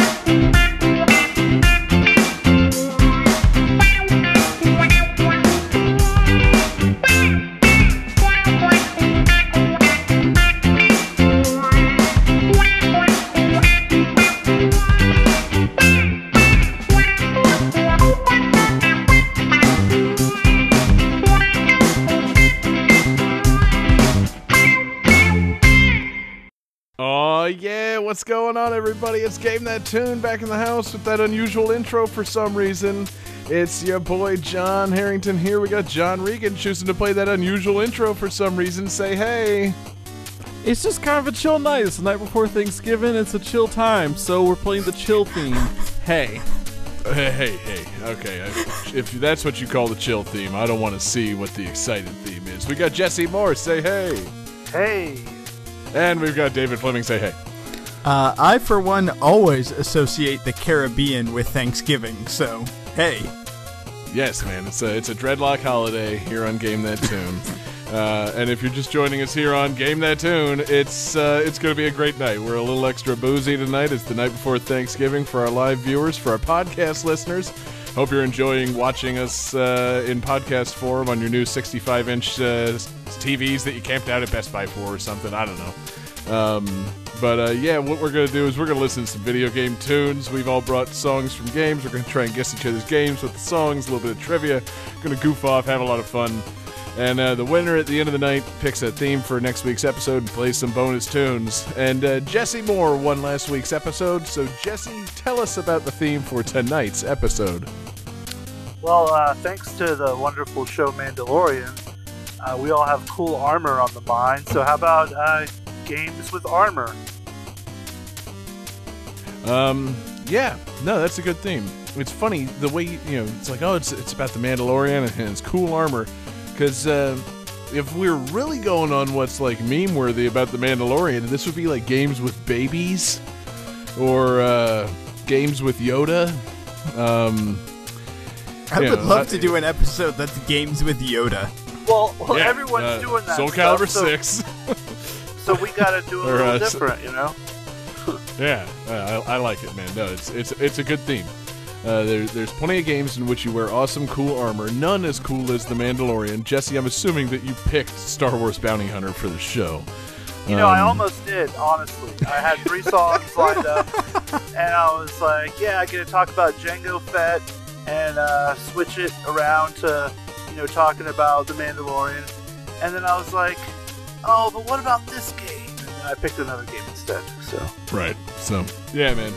Oh going on, everybody? It's Game That Tune back in the house with that unusual intro for some reason. It's your boy John Harrington here. We got John Regan choosing to play that unusual intro for some reason. Say hey. It's just kind of a chill night. It's the night before Thanksgiving. It's a chill time, so we're playing the chill theme. Hey. Uh, hey, hey, hey. Okay, I- if that's what you call the chill theme, I don't want to see what the excited theme is. We got Jesse Moore. Say hey. Hey, And we've got David Fleming. Say hey. Uh, I, for one, always associate the Caribbean with Thanksgiving, so hey. Yes, man. It's a it's a dreadlock holiday here on Game That Tune. Uh, and if you're just joining us here on Game That Tune, it's uh, it's going to be a great night. We're a little extra boozy tonight. It's the night before Thanksgiving for our live viewers, for our podcast listeners. Hope you're enjoying watching us uh, in podcast form on your new 65 inch uh, TVs that you camped out at Best Buy for or something. I don't know. Um, but uh, yeah, what we're to do is we're to listen to some video game tunes. We've all brought songs from games. We're to try and guess each other's games with the songs, a little bit of trivia. To goof off, have a lot of fun. And uh, the winner at the end of the night picks a theme for next week's episode and plays some bonus tunes. And uh, Jesse Moore won last week's episode. So, Jesse, tell us about the theme for tonight's episode. well, uh, thanks to the wonderful show Mandalorian, uh, we all have cool armor on the mind. So how about uh, games with armor? Um, yeah, no, that's a good theme. It's funny the way you know it's like oh it's it's about the Mandalorian and it's cool armor because uh, if we're really going on what's like meme worthy about the Mandalorian, this would be like games with babies or uh, games with Yoda. Um, I Yeah, would love I- to do an episode that's games with Yoda. Well, well yeah, everyone's uh, doing that. Soul stuff, Calibur so, Six. So we got to do a Or, little uh, different, you know. Yeah, uh, I, I like it, man. No, it's it's it's a good theme. Uh, there, there's plenty of games in which you wear awesome, cool armor. None as cool as the Mandalorian. Jesse, I'm assuming that you picked Star Wars Bounty Hunter for the show. You know, I Um, almost did, honestly. I had three songs lined up, and I was like, yeah, I'm going to talk about Jango Fett and uh, switch it around to, you know, talking about The Mandalorian. And then I was like, oh, but what about this game? And I picked another game instead. So, Right. So, yeah, man.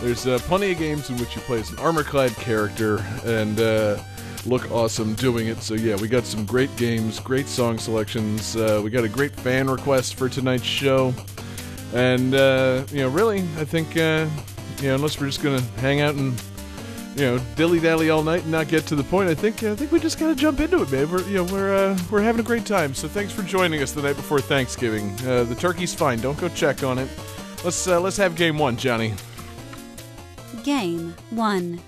There's uh, plenty of games in which you play as an armor-clad character and uh, look awesome doing it. So, yeah, we got some great games, great song selections. Uh, we got a great fan request for tonight's show. And, uh, you know, really, I think, uh, you know, unless we're just going to hang out and, you know, dilly-dally all night and not get to the point, I think I think we just got to jump into it, man. We're, you know, we're, uh, we're having a great time. So thanks for joining us the night before Thanksgiving. Uh, the turkey's fine. Don't go check on it. Let's uh, let's have game one, Johnny. Game 1.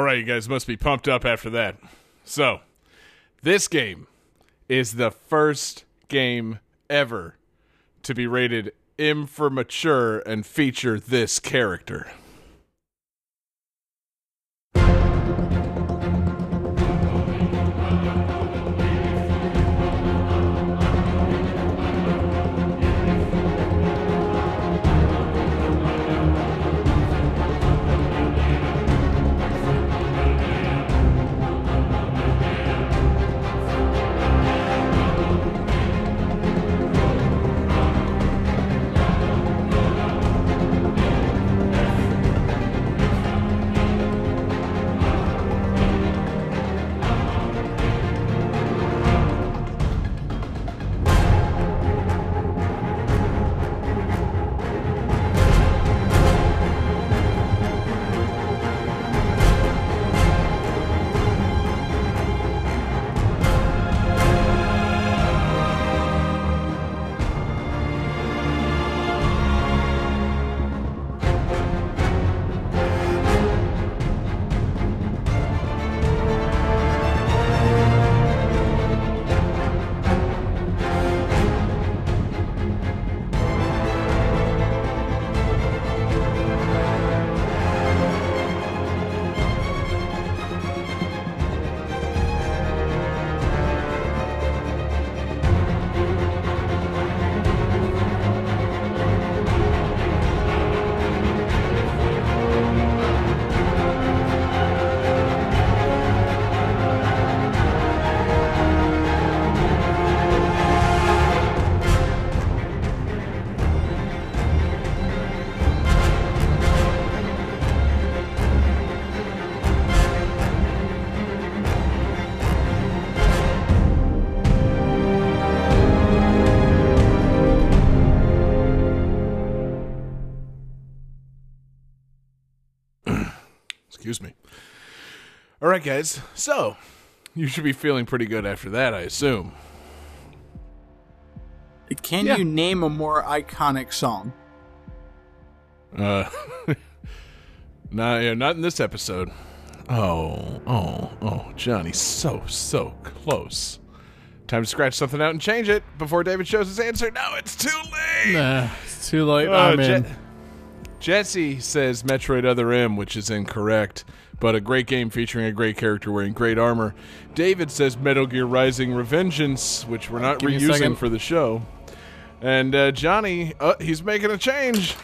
All right, you guys must be pumped up after that. So, this game is the first game ever to be rated M for mature and feature this character. All right, guys. So, you should be feeling pretty good after that, I assume. Can Yeah. you name a more iconic song? Uh, nah, yeah, not in this episode. Oh, oh, oh, Johnny, so, so close. Time to scratch something out and change it before David shows his answer. No, it's too late. Nah, it's too late. Oh, I'm in. Jesse says Metroid Other M, which is incorrect, but a great game featuring a great character wearing great armor. David says Metal Gear Rising Revengeance, which we're not Give reusing for the show. And uh, Johnny, uh, he's making a change.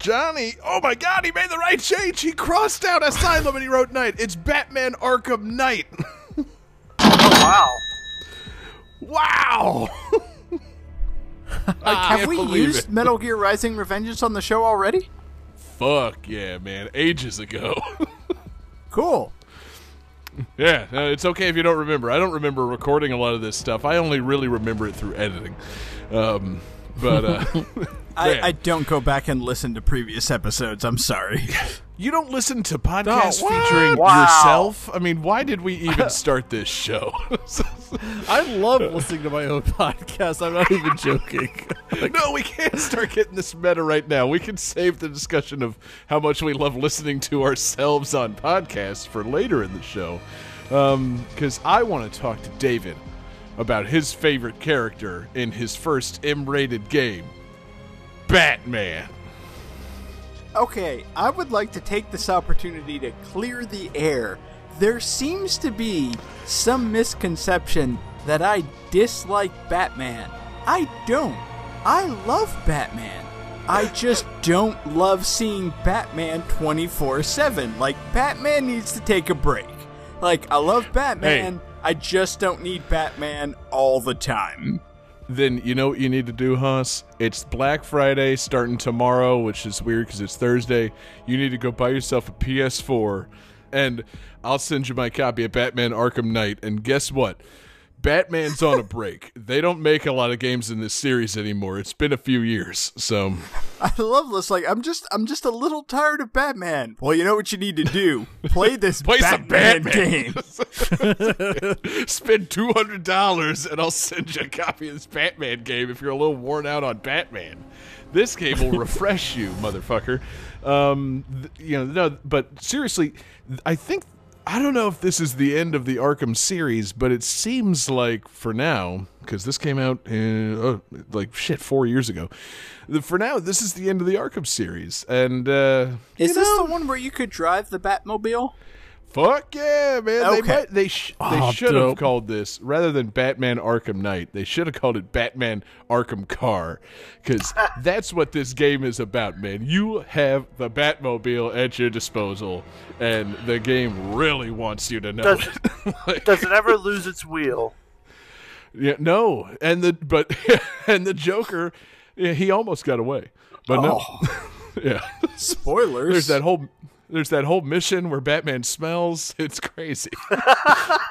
Johnny, oh my god, he made the right change. He crossed out Asylum and he wrote Knight. It's Batman Arkham Knight. Wow. wow. I Have can't we believe used it. Metal Gear Rising Revengeance on the show already? Fuck yeah, man. Ages ago. Cool. Yeah, it's okay if you don't remember. I don't remember recording a lot of this stuff. I only really remember it through editing. Um, but uh, I, I don't go back and listen to previous episodes. I'm sorry. you don't listen to podcasts No, featuring Wow. yourself. I mean, why did we even start this show? I love listening to my own podcast. I'm not even joking. no, we can't start getting this meta right now. We can save the discussion of how much we love listening to ourselves on podcasts for later in the show. Um, because I want to talk to David about his favorite character in his first M rated game Batman. Okay, I would like to take this opportunity to clear the air. There seems to be some misconception that I dislike Batman. I don't. I love Batman. I just don't love seeing Batman 24 7. Like, Batman needs to take a break. Like, I love Batman. I just don't need Batman all the time. Then you know what you need to do, Haas? It's Black Friday starting tomorrow, which is weird because it's Thursday. You need to go buy yourself a PS4, and I'll send you my copy of Batman Arkham Knight. And guess what? Batman's on a break. They don't make a lot of games in this series anymore. It's been a few years, so I love this. Like, I'm just, I'm just a little tired of Batman. Well, you know what you need to do? Play this Play some Batman, Batman. game. spend two hundred dollars and I'll send you a copy of this Batman game if you're a little worn out on Batman. This game will refresh you, motherfucker. Um, you know, no, but seriously, th- I think I don't know if this is the end of the Arkham series, but it seems like for now, because this came out in, oh, like shit four years ago. For now, this is the end of the Arkham series, and uh, Is this know, the one where you could drive the Batmobile? Fuck yeah, man! They might, they sh- they Oh, should have called this rather than Batman Arkham Knight. They should have called it Batman Arkham Car, because that's what this game is about, man. You have the Batmobile at your disposal, and the game really wants you to know Does- it. Like, Does it ever lose its wheel? yeah, no, and the but and the Joker, yeah, he almost got away, but no, oh. yeah. Spoilers. There's that whole there's that whole mission where Batman smells. It's crazy.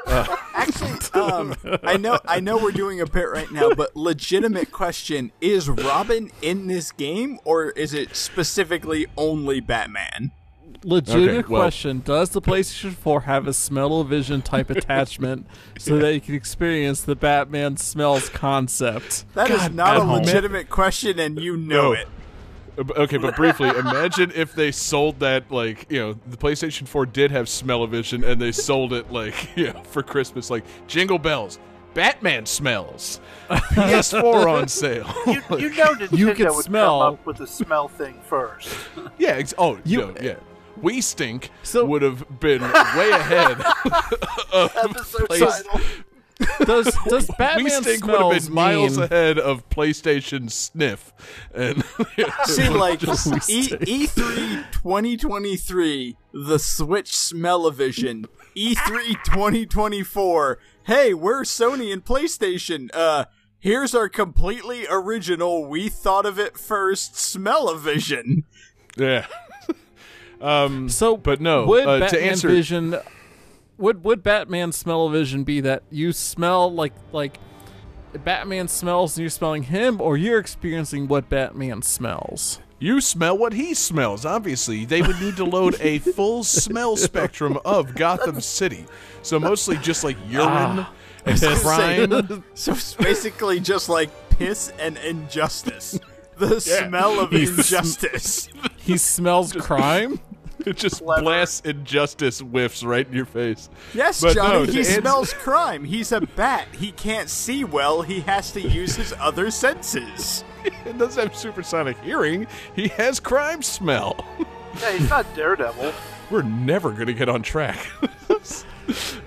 Actually, um, I know, I know we're doing a bit right now, but legitimate question: Is Robin in this game, or is it specifically only Batman? Legitimate Okay, well- question: Does the PlayStation 4 have a smell-o-vision type attachment so that you can experience the Batman smells concept? That is God, not a home. legitimate question, and you know No. it. Okay, but briefly, imagine if they sold that like you know the PlayStation 4 did have smell-o-vision and they sold it like you know for Christmas like jingle bells, Batman smells, PS4 on sale. You, you know Nintendo You can would smell- come up with the smell thing first. yeah, ex- oh You- no, yeah. We stink So- would have been way ahead. Of. Episode Place- title. Does does we Batman stink would have smells been miles mean, ahead of PlayStation sniff, and See, like Just E we E3 2023, the Switch Smell-o-vision. E E3 2024. Hey, we're Sony and PlayStation. Uh, here's our completely original. We thought of it first. Smell-o-vision. yeah. um, So, but no, would uh, Batman to answer Vision would would Batman smell-o-vision be that you smell like like Batman smells and you're smelling him, or you're experiencing what Batman smells? You smell what he smells. Obviously, they would need to load a full smell spectrum of Gotham City. So mostly just like urine ah, and crime. So it's basically just like piss and injustice. The smell of He's- injustice. He smells crime. It just Clever. blasts injustice whiffs right in your face. Yes, But Johnny, no, he smells crime. He's a bat. He can't see well. He has to use his other senses. He doesn't have supersonic hearing. He has crime smell. Yeah, he's not Daredevil. We're never going to get on track.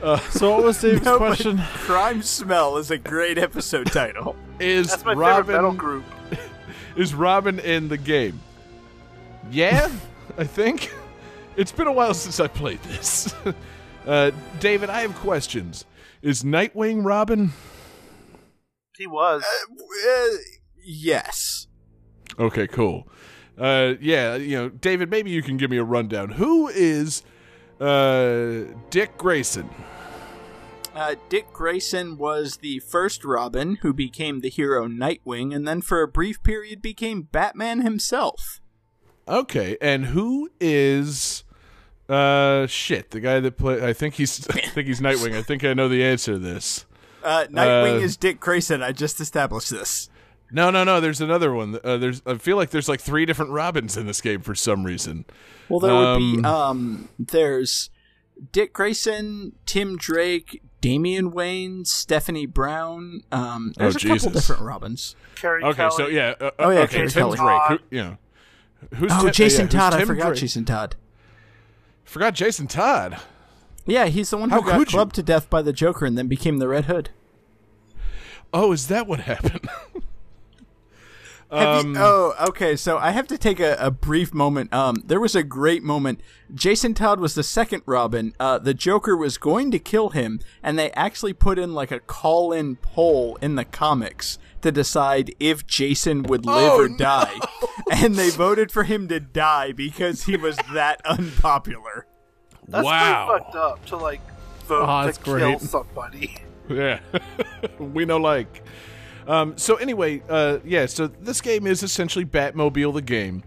Uh, so what was Dave's No, question? Crime smell is a great episode title. Is That's my favorite metal Robin group. is Robin in the game? Yeah, I think. It's been a while since I played this. uh, David, I have questions. Is Nightwing Robin? He was. Uh, yes. Okay, cool. Uh, yeah, you know, David, maybe you can give me a rundown. Who is uh, Dick Grayson? Uh, Dick Grayson was the first Robin who became the hero Nightwing, and then for a brief period became Batman himself. Okay, and who is uh shit, the guy that play I think he's I think he's Nightwing. I think I know the answer to this. Uh, Nightwing Uh, is Dick Grayson. I just established this. No, no, no, there's another one. Uh, there's I feel like there's like three different Robins in this game for some reason. Well, there would be Um, um. There's Dick Grayson, Tim Drake, Damian Wayne, Stephanie Brown. Um, there's Oh, a couple different Robins. Carrie Okay, Kelly. so yeah, uh, Oh, yeah, okay, Carrie Tim Kelly. Drake. Who, you know, who's Oh, Tim- Jason yeah, Todd. I forgot Drake? Jason Todd. Forgot Jason Todd. Yeah, he's the one who How got could you? clubbed to death by the Joker and then became the Red Hood. Oh, is that what happened? Um, you, oh, okay. So I have to take a, a brief moment. Um, there was a great moment. Jason Todd was the second Robin. Uh, the Joker was going to kill him, and they actually put in like a call-in poll in the comics to decide if Jason would live Oh, or die, and they voted for him to die because he was that unpopular. That's wow. pretty fucked up to like vote Oh, to that's kill great. somebody. Yeah, we know like. Um, so anyway, uh, yeah. So this game is essentially Batmobile the game.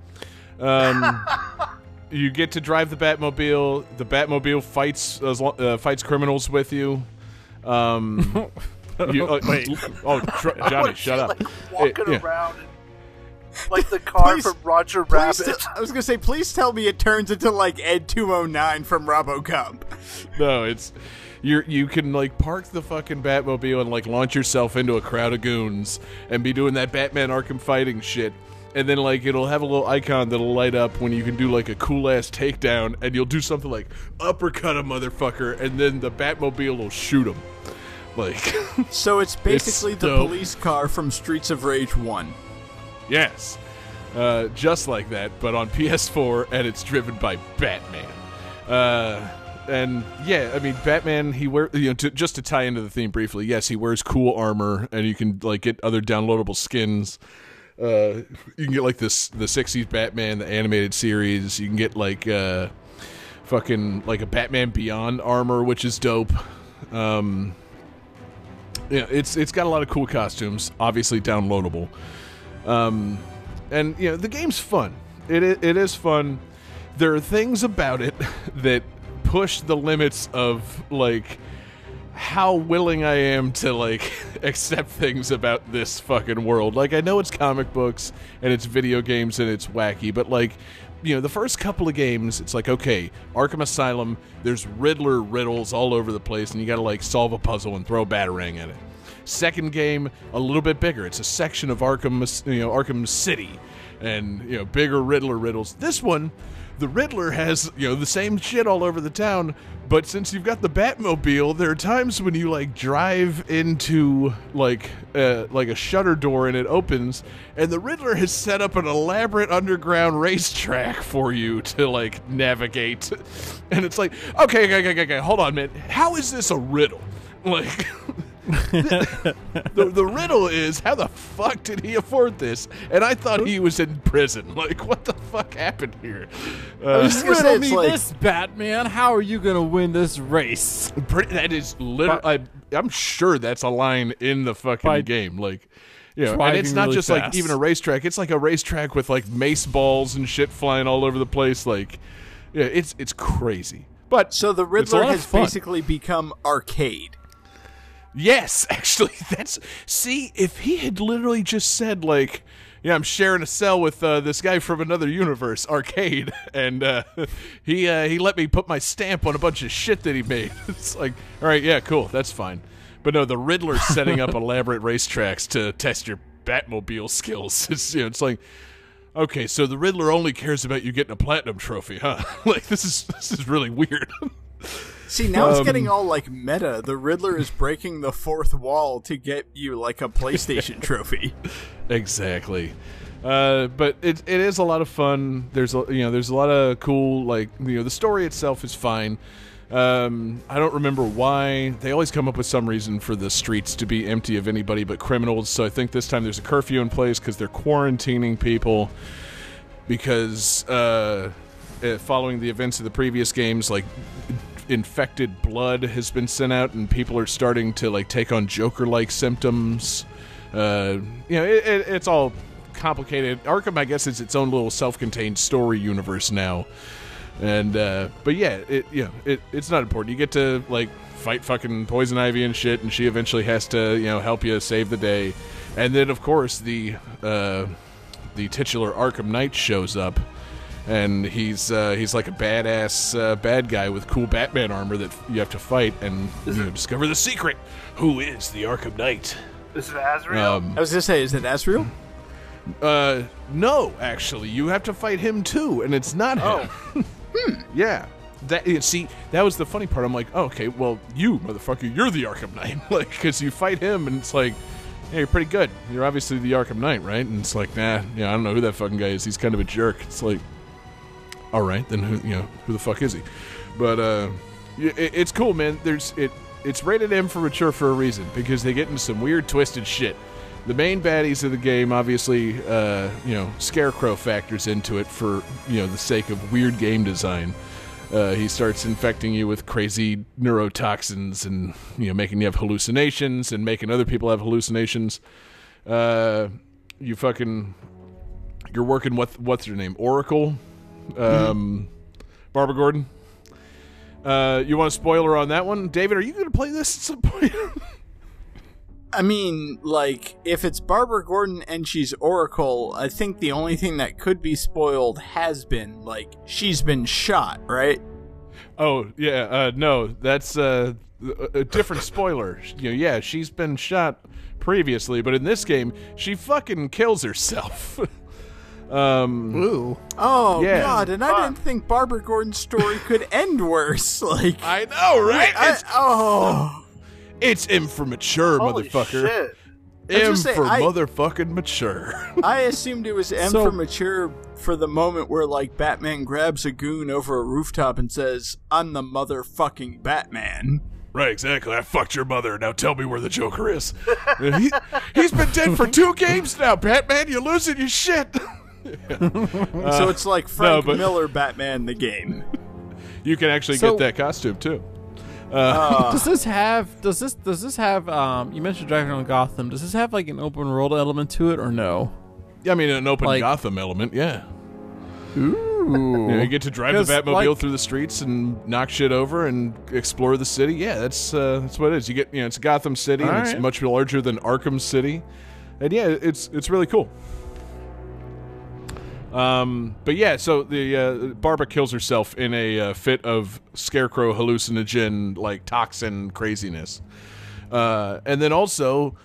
Um, you get to drive the Batmobile. The Batmobile fights as lo- uh, fights criminals with you. Um, you uh, Wait. Oh, tr- Johnny, shut up. Like walking yeah. around, and, like the car Please- from Roger Rabbit. t- I was gonna say, please tell me it turns into like Ed 209 from RoboCop. No, it's you. You can like park the fucking Batmobile and like launch yourself into a crowd of goons and be doing that Batman Arkham fighting shit. And then like it'll have a little icon that'll light up when you can do like a cool ass takedown, and you'll do something like uppercut a motherfucker, and then the Batmobile will shoot him. Like, So it's basically the dope. police car from Streets of Rage 1. yes, uh, just like that, but on PS4, and it's driven by Batman. Uh, and yeah, I mean, Batman. He wear you know to, just to tie into the theme briefly. Yes, he wears cool armor, and you can like get other downloadable skins. Uh, you can get like this the '60s Batman, the animated series. You can get like uh, fucking like a Batman Beyond armor, which is dope. Um, yeah, it's it's got a lot of cool costumes. Obviously downloadable. Um, and you know the game's fun. It it is fun. There are things about it that push the limits of like how willing I am to like accept things about this fucking world. Like I know it's comic books and it's video games and it's wacky, but like you know, the first couple of games, it's like okay, Arkham Asylum, there's Riddler riddles all over the place and you got to like solve a puzzle and throw a batarang at it. Second game, a little bit bigger. It's a section of Arkham, you know, Arkham City, and you know, bigger Riddler riddles. This one, the Riddler has you know the same shit all over the town, but since you've got the Batmobile, there are times when you like drive into like uh, like a shutter door and it opens, and the Riddler has set up an elaborate underground racetrack for you to like navigate, and it's like, okay, okay, okay, okay, hold on, man, how is this a riddle? Like. The, the riddle is how the fuck did he afford this? And I thought he was in prison. Like, what the fuck happened here? Uh, gonna say, Riddle me like- this, Batman. How are you gonna win this race? that is literally. I, I'm sure that's a line in the fucking By game. Like, you know, and it's not really just like even a racetrack. It's like a racetrack with like mace balls and shit flying all over the place. Like, yeah, it's it's crazy. But So the Riddler has fun. basically become arcade. Yes, actually, that's see if he had literally just said like, "Yeah, I'm sharing a cell with uh, this guy from another universe, Arcade," and uh, he uh, he let me put my stamp on a bunch of shit that he made. It's like, all right, yeah, cool, that's fine. But no, the Riddler setting up elaborate racetracks to test your Batmobile skills. It's you know, it's like. Okay, so the Riddler only cares about you getting a platinum trophy, huh? like this is this is really weird. See, now it's Um, getting all like meta. The Riddler is breaking the fourth wall to get you like a PlayStation trophy. Exactly. Uh, but it it is a lot of fun. There's a, you know there's a lot of cool like you know the story itself is fine. Um, I don't remember why they always come up with some reason for the streets to be empty of anybody but criminals. So I think this time there's a curfew in place because they're quarantining people because uh, uh, following the events of the previous games, like infected blood has been sent out, and people are starting to like take on Joker-like symptoms. Uh, you know, it, it, it's all complicated. Arkham, I guess, is its own little self-contained story universe now. And uh, but yeah, it know it, it's not important. You get to like fight fucking poison ivy and shit, and she eventually has to you know help you save the day. And then of course the uh, the titular Arkham Knight shows up, and he's uh, he's like a badass uh, bad guy with cool Batman armor that you have to fight and you know, discover the secret. Who is the Arkham Knight? This is Azrael. Um, I was gonna say, is it Azrael? uh, no, actually, you have to fight him too, and it's not him. Hmm. yeah. That you see, that was the funny part. I'm like, oh, okay, well, you motherfucker, you're the Arkham Knight, like, because you fight him, and it's like, yeah, you're pretty good. You're obviously the Arkham Knight, right? And it's like, nah, yeah, I don't know who that fucking guy is. He's kind of a jerk. It's like, all right, then who, you know, who the fuck is he? But uh, it, it's cool, man. There's it. It's rated M for mature for a reason because they get into some weird, twisted shit. The main baddies of the game, obviously, uh, you know, Scarecrow factors into it for you know the sake of weird game design. uh, he starts infecting you with crazy neurotoxins and you know making you have hallucinations and making other people have hallucinations. Uh, you fucking you're working with what's her name Oracle, um, Barbara Gordon. Uh, you want a spoiler on that one, David? Are you going to play this at some point? I mean, like, if it's Barbara Gordon and she's Oracle, I think the only thing that could be spoiled has been, like, she's been shot, right? Oh yeah, uh, no, that's uh, a different spoiler. You know, yeah, she's been shot previously, but in this game, she fucking kills herself. um, Ooh. Oh, Yeah. God, and I didn't think Barbara Gordon's story could end worse. Like, I know, right? I- it's, oh. it's M for mature, Holy motherfucker. shit. M gonna say, for I- motherfucking mature. I assumed it was M So- for mature for the moment where, like, Batman grabs a goon over a rooftop and says, I'm the motherfucking Batman. right, exactly. I fucked your mother. Now tell me where the Joker is. he, he's been dead for two games now, Batman. You're losing your shit. so it's like Frank but- Miller Batman the game. you can actually So- get that costume too. does this have does this does this have um you mentioned driving on Gotham, does this have like an open world element to it or no? Yeah, I mean, an open Like- Gotham element, yeah. Ooh. You, know, you get to drive the 'Cause, Batmobile like- through the streets and knock shit over and explore the city. Yeah, that's uh, that's what it is. You get you know it's Gotham City and it's Alright. much larger than Arkham City, and yeah, it's it's really cool. Um, but yeah, so the uh, Barbara kills herself in a uh, fit of scarecrow hallucinogen like toxin craziness, uh, and then also.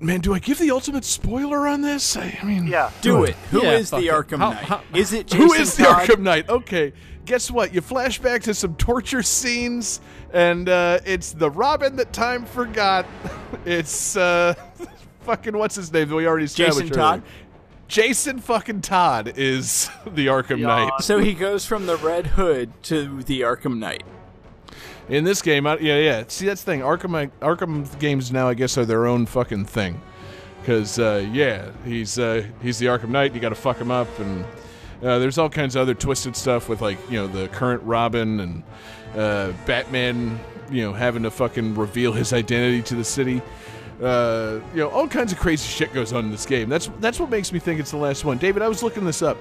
Man, do I give the ultimate spoiler on this? I, I mean, Yeah. Do it. Who is Yeah, the fuck it. Arkham How- Knight? how- is it Jason Who is the Todd? Arkham Knight? Okay, guess what? You flash back to some torture scenes, and uh, it's the Robin that time forgot. It's uh, fucking what's his name? that We already established. Jason Todd? earlier. Jason fucking Todd is the Arkham Knight. So he goes from the Red Hood to the Arkham Knight. In this game, I, yeah, yeah. See, that's the thing. Arkham, Arkham games now, I guess, are their own fucking thing. Because, uh, yeah, he's uh, he's the Arkham Knight. You got to fuck him up, and uh, there's all kinds of other twisted stuff with like you know the current Robin and uh, Batman. You know, having to fucking reveal his identity to the city. Uh, you know, all kinds of crazy shit goes on in this game. That's that's what makes me think it's the last one. David, I was looking this up.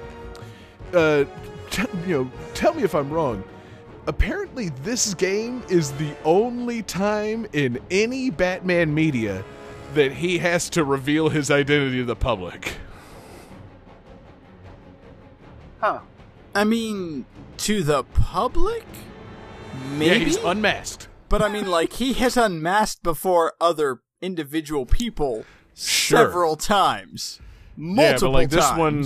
Uh, t- you know, tell me if I'm wrong apparently this game is the only time in any Batman media that he has to reveal his identity to the public. Huh. I mean, to the public? Yeah, Maybe. he's unmasked. but I mean, like, he has unmasked before other individual people Sure. several times. Multiple yeah, but like this one,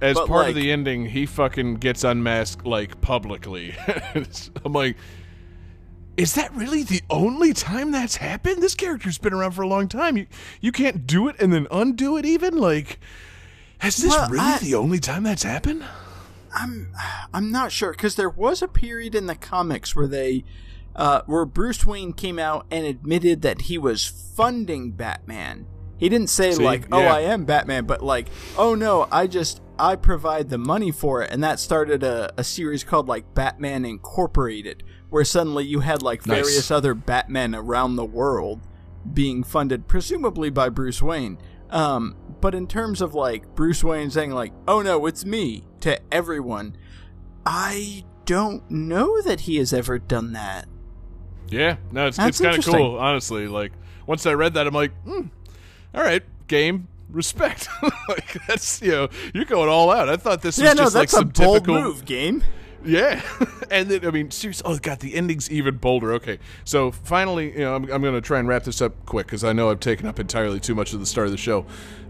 as But, part like- of the ending, he fucking gets unmasked like publicly. I'm like, is that really the only time that's happened? This character's been around for a long time. You you can't do it and then undo it even like. Has this Well, really I- the only time that's happened? I'm I'm not sure because there was a period in the comics where they uh, where Bruce Wayne came out and admitted that he was funding Batman. He didn't say See? like, "Oh, Yeah. I am Batman," but like, "Oh no, I just I provide the money for it," and that started a, a series called like Batman Incorporated, where suddenly you had like Nice. various other Batmen around the world being funded, presumably by Bruce Wayne. Um, but in terms of like Bruce Wayne saying like, "Oh no, it's me" to everyone, I don't know that he has ever done that. Yeah, no, it's That's it's kind of cool, honestly. Like once I read that, I'm like, hmm, all right, game, respect. like that's you know, you're going all out. I thought this yeah, was no, just that's like a some bold typical move, game. Yeah, and then I mean, seriously. Oh god, the ending's even bolder. Okay, so finally, you know, I'm, I'm going to try and wrap this up quick because I know I've taken up entirely too much of the start of the show.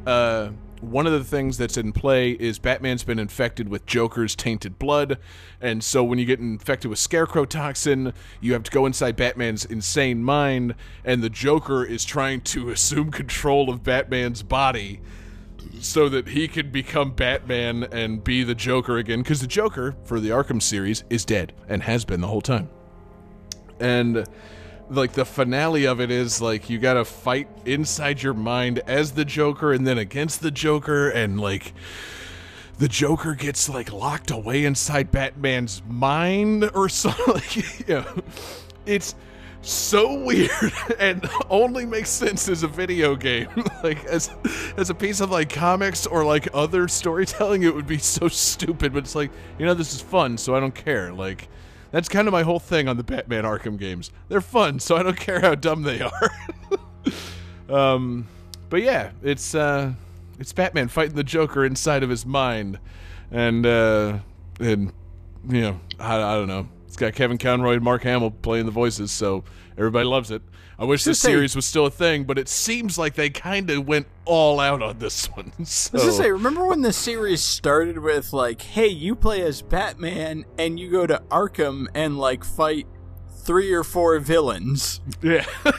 Uh, one of the things that's in play is Batman's been infected with Joker's tainted blood, and so when you get infected with Scarecrow toxin, you have to go inside Batman's insane mind, and the Joker is trying to assume control of Batman's body so that he can become Batman and be the Joker again. Because the Joker for the Arkham series is dead and has been the whole time. And like the finale of it is like you got to fight inside your mind as the Joker and then against the Joker and like the Joker gets like locked away inside Batman's mind or something. Like, you know, it's so weird and only makes sense as a video game. like as as a piece of like comics or like other storytelling, it would be so stupid. But it's like you know, this is fun, so I don't care. Like that's kind of my whole thing on the Batman Arkham games. They're fun, so I don't care how dumb they are. um, but yeah, it's uh, it's Batman fighting the Joker inside of his mind, and uh, and you know, I, I don't know. It's got Kevin Conroy and Mark Hamill playing the voices, so everybody loves it. I wish this series was still a thing, but it seems like they kind of went all out on this one. So. I was say, remember when the series started with like, "Hey, you play as Batman and you go to Arkham and like fight three or four villains." yeah.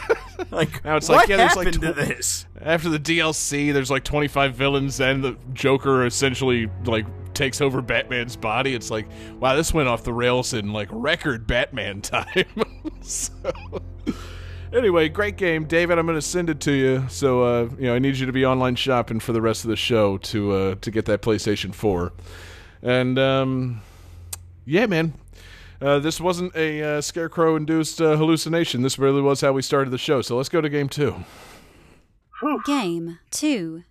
Like, Now it's what like, yeah, there's like tw- this? After the DLC, there's like 25 villains, and the Joker essentially like takes over Batman's body. It's like, wow, this went off the rails in like record Batman time. so, anyway, great game, David. I'm going to send it to you. So, uh, you know, I need you to be online shopping for the rest of the show to uh, to get that PlayStation 4. And um, yeah, man. Uh, this wasn't a uh, scarecrow-induced uh, hallucination. This really was how we started the show. So let's go to game two. Game 2.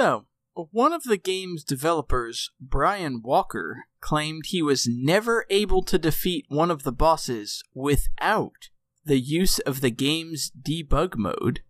So, one of the game's developers, Brian Walker, claimed he was never able to defeat one of the bosses without the use of the game's debug mode?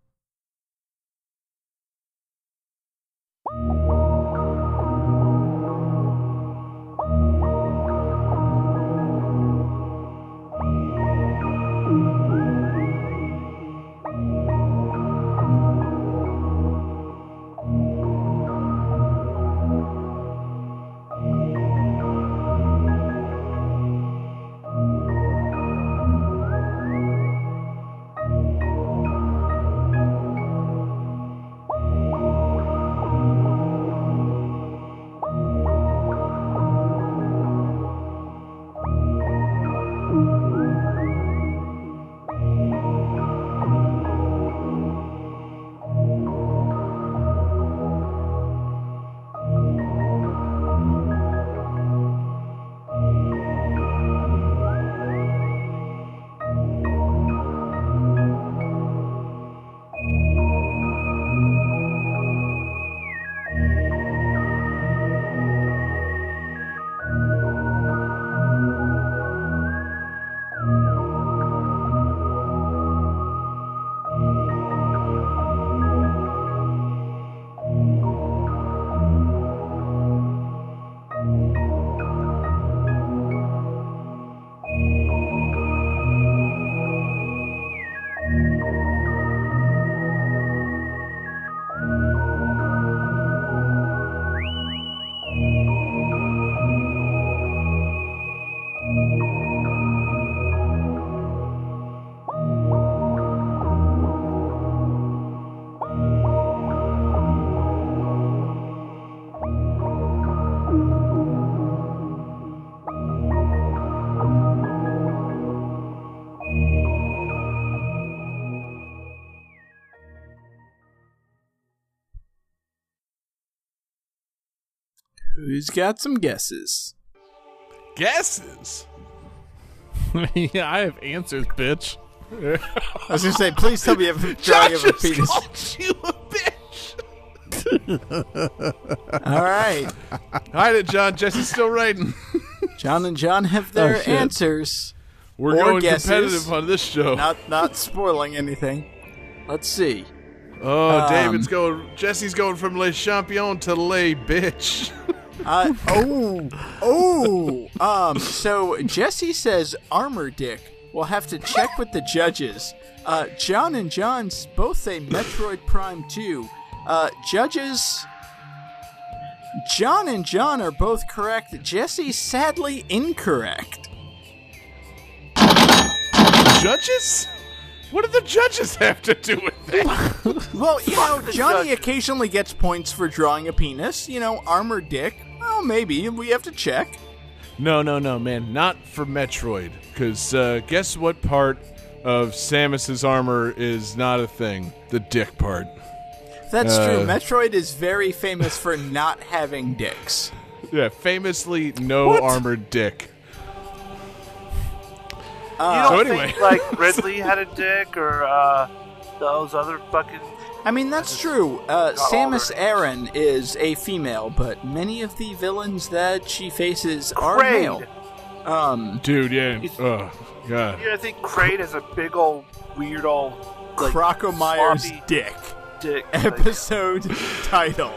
Who's got some guesses? Guesses. yeah, I have answers, bitch. I was gonna say, please tell me you have a drawing of a just penis. called you a bitch. All right, Hide it, John. Jesse's still writing. John and John have their Oh, answers. We're Or going guesses. competitive on this show. Not not spoiling anything. Let's see. oh, um, David's going. Jesse's going from Le Champion to Le Bitch. Uh, oh, oh. Um. So Jesse says armor dick. We'll have to check with the judges. Uh, John and John s- both say Metroid Prime 2. Uh, judges. John and John are both correct. Jesse sadly incorrect. judges? What do the judges have to do with that? Well, you know, Johnny occasionally gets points for drawing a penis. You know, armor dick. Well, maybe we have to check. no, no, no, man. Not for Metroid. Because uh, guess what part of Samus's armor is not a thing? The dick part. That's Uh, true. Metroid is very famous for not having dicks. Yeah, famously no What? armored dick. You don't So anyway. think like Ridley had a dick or uh, those other fucking. I mean, that's true. Uh, Samus their Aran is a female, but many of the villains that she faces are Kraid. male. Um, Dude, yeah. He's- Oh, God. You know, I think Kraid is a big old weird old like, Crocomire's dick. dick. Episode title.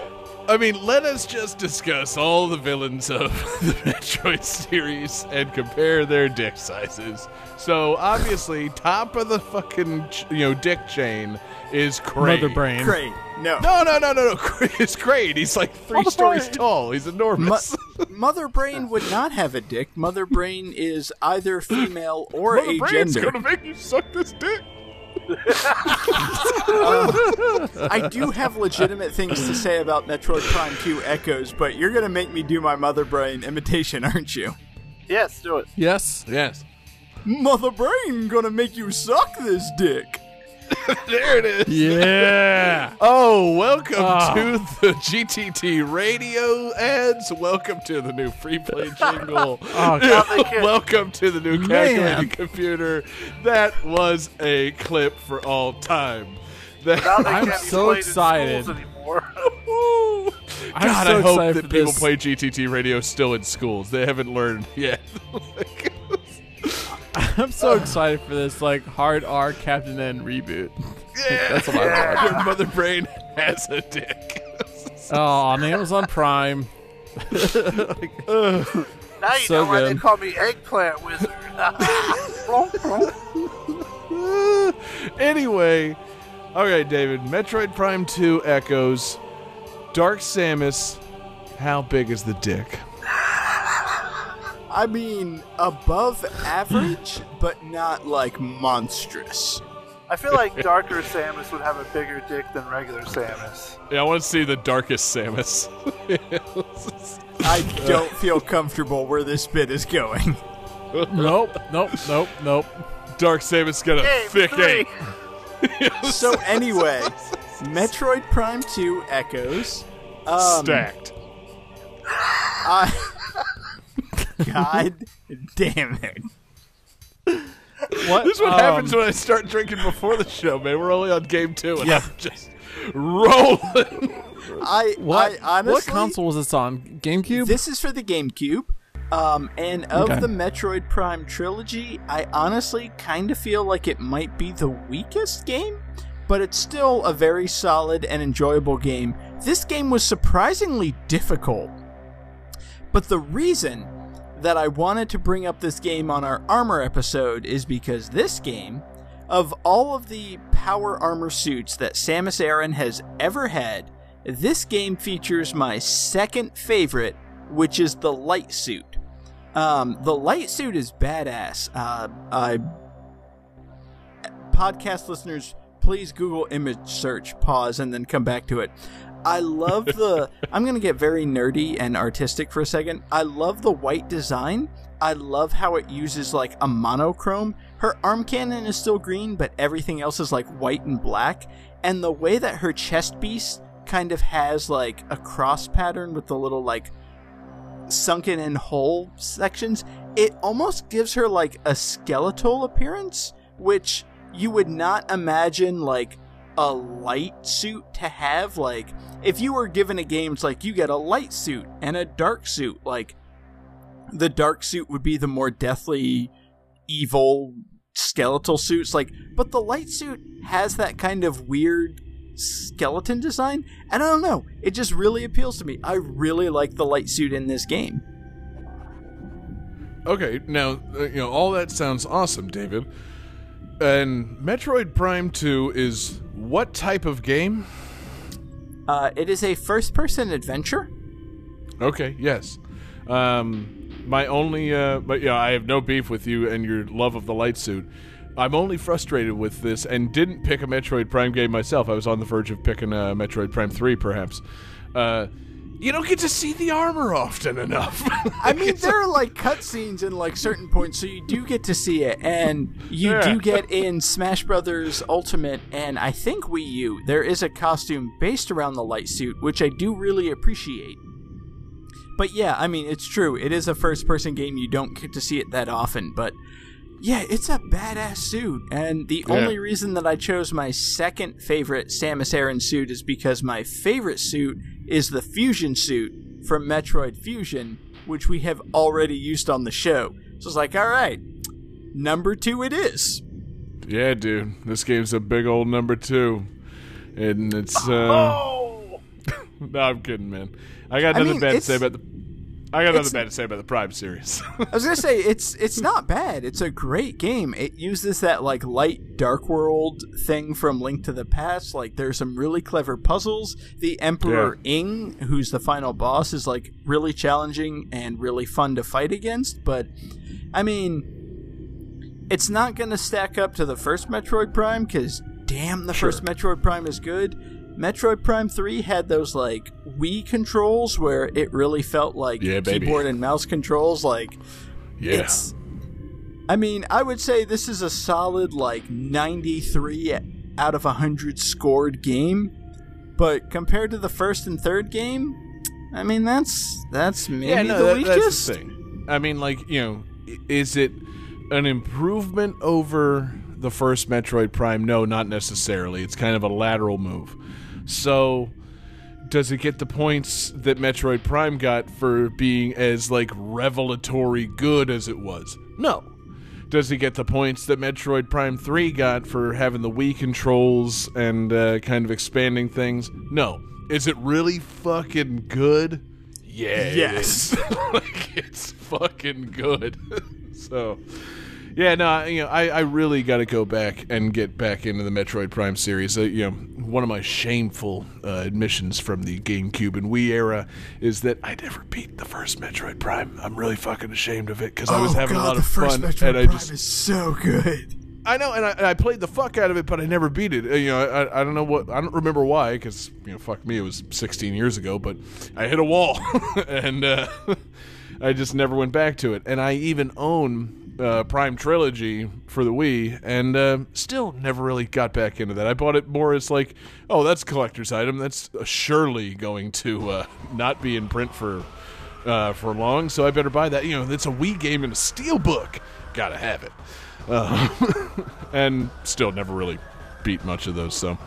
I mean, let us just discuss all the villains of the Metroid series and compare their dick sizes. So, obviously, top of the fucking, ch- you know, dick chain is Kraid. Mother brain. Great. No. No, no, no, no, no. It's Kraid. He's like three Mother stories brain. tall. He's enormous. Mo- Mother Brain would not have a dick. Mother Brain is either female or Mother a Brain's gender. gonna make you suck this dick. Um, I do have legitimate things to say about Metroid Prime 2 Echoes, but you're gonna make me do my Mother Brain imitation, aren't you? Yes, do it. Yes. Yes. Mother Brain gonna make you suck this dick. There it is. Yeah. Oh, welcome Ah. to the GTT radio ads. Welcome to the new free play jingle. Oh, God. they can- welcome to the new Man. calculating computer. That was a clip for all time. That, Now they I'm can't be so excited. in schools anymore. I'm God, so I hope that people this. play GTT radio still in schools. They haven't learned yet. Like, I'm so excited for this like hard R Captain N reboot. Yeah, That's what I want. Your mother brain has a dick. Oh, on Amazon Prime. Now you So know why they call me Eggplant Wizard. Blunk, blunk. anyway, okay, David. Metroid Prime 2 Echoes. Dark Samus. How big is the dick? I mean, above average, but not like monstrous. I feel like Darker Samus would have a bigger dick than regular Samus. Yeah, I want to see the darkest Samus. I don't feel comfortable where this bit is going. Nope, nope, nope, nope. Dark Samus got a Game thick three. eight. So anyway, Metroid Prime 2 Echoes. Um, Stacked. I, God damn it. What? This is what um, happens when I start drinking before the show, man. We're only on game two, and Yeah. I'm just rolling. I, What? I honestly, what console was this on? GameCube. This is for the GameCube. Um, and of Okay. the Metroid Prime trilogy, I honestly kind of feel like it might be the weakest game, but it's still a very solid and enjoyable game. This game was surprisingly difficult. But the reason that I wanted to bring up this game on our armor episode is because this game, of all of the power armor suits that Samus Aran has ever had, this game features my second favorite, which is the light suit. Um, the light suit is badass. Uh, I podcast listeners, please Google image search, pause, and then come back to it. I love the. I'm going to get very nerdy and artistic for a second. I love the white design. I love how it uses like a monochrome. Her arm cannon is still green, but everything else is like white and black. And the way that her chest piece kind of has like a cross pattern with the little like sunken in hole sections, it almost gives her like a skeletal appearance, which you would not imagine like a light suit to have. Like, if you were given a game, it's like you get a light suit and a dark suit. Like, the dark suit would be the more deathly, evil skeletal suits. Like, but the light suit has that kind of weird skeleton design, and I don't know. It just really appeals to me. I really like the light suit in this game. Okay, now uh, you know all that sounds awesome, David. And Metroid Prime 2 is what type of game? Uh, it is a first-person adventure. Okay, yes. Um, my only, uh, but yeah, I have no beef with you and your love of the light suit. I'm only frustrated with this and didn't pick a Metroid Prime game myself. I was on the verge of picking a Metroid Prime 3, perhaps. Uh, you don't get to see the armor often enough. I mean, there are like cutscenes in like certain points, so you do get to see it, and you Yeah. do get in Smash Brothers Ultimate, and I think Wii U. There is a costume based around the light suit, which I do really appreciate. But yeah, I mean, it's true. It is a first-person game. You don't get to see it that often, but yeah, it's a badass suit. And the Yeah. only reason that I chose my second favorite Samus Aran suit is because my favorite suit is the Fusion suit from Metroid Fusion, which we have already used on the show. So it's like, all right, number two it is. yeah, dude, this game's a big old number two, and it's. Uh, Oh! no, I'm kidding, man. I got I nothing mean, bad to say about the. I got nothing bad to say about the Prime series. I was gonna say it's it's not bad. It's a great game. It uses that like light dark world thing from Link to the Past. Like there's some really clever puzzles. The Emperor Ing, who's the final boss, is like really challenging and really fun to fight against. But I mean, it's not gonna stack up to the first Metroid Prime because damn, the first Metroid Prime is good. Metroid Prime 3 had those like Wii controls where it really felt like Yeah, keyboard and mouse controls like yeah. it's I mean, I would say this is a solid like 93 out of 100 scored game, but compared to the first and third game, I mean that's that's maybe yeah, no, the that- weakest. that's the thing. I mean, like you know, is it an improvement over the first Metroid Prime? No, not necessarily. It's kind of a lateral move. So, does it get the points that Metroid Prime got for being as like revelatory good as it was? No. does it get the points that Metroid Prime 3 got for having the Wii controls and uh, kind of expanding things? No. Is it really fucking good? Yeah. Yes. is. like, it's fucking good. so, yeah, no, you know, I, I really got to go back and get back into the Metroid Prime series. Uh, you know, one of my shameful uh, admissions from the GameCube and Wii era is that I never beat the first Metroid Prime. I'm really fucking ashamed of it because I was oh having god, a lot of fun, Metroid and I Prime just is so good. I know, and I, and I played the fuck out of it, but I never beat it. Uh, You know, I, I don't know what, I don't remember why, because you know, fuck me, it was 16 years ago. But I hit a wall, and uh, I just never went back to it. And I even own uh, Prime Trilogy for the Wii, and uh, still never really got back into that. I bought it more as like, oh, that's a collector's item. That's uh, surely going to uh, not be in print for uh, for long, so I better buy that. You know, it's a Wii game in a steelbook. Gotta have it. Uh, and still never really beat much of those, so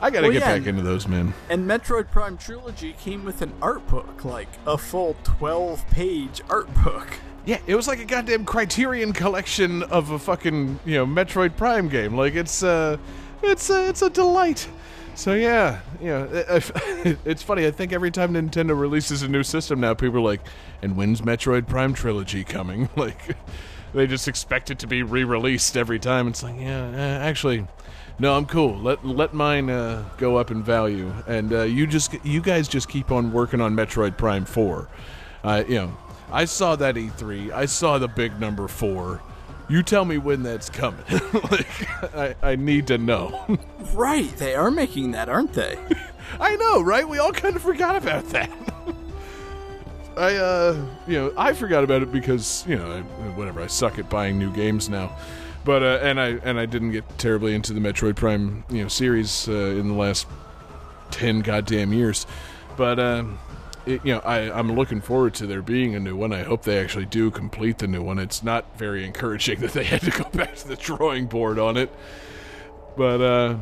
I gotta Well, get yeah, back into those, man. And Metroid Prime Trilogy came with an art book, like a full 12 page art book. Yeah, it was like a goddamn Criterion collection of a fucking you know Metroid Prime game. Like it's uh, it's uh, it's a delight. So yeah, you know, it- it's funny. I think every time Nintendo releases a new system now, people are like, "And when's Metroid Prime trilogy coming?" Like, they just expect it to be re-released every time. It's like, yeah, uh, actually, no, I'm cool. Let let mine uh, go up in value, and uh, you just you guys just keep on working on Metroid Prime Four. Uh, you know, I saw that E3. I saw the big number four. You tell me when that's coming. like, I, I need to know. Right, they are making that, aren't they? I know, right? We all kind of forgot about that. I, uh, you know, I forgot about it because you know, I, whatever. I suck at buying new games now, but uh, and I and I didn't get terribly into the Metroid Prime, you know, series uh, in the last ten goddamn years. But um, it, you know, I I'm looking forward to there being a new one. I hope they actually do complete the new one. It's not very encouraging that they had to go back to the drawing board on it. But uh,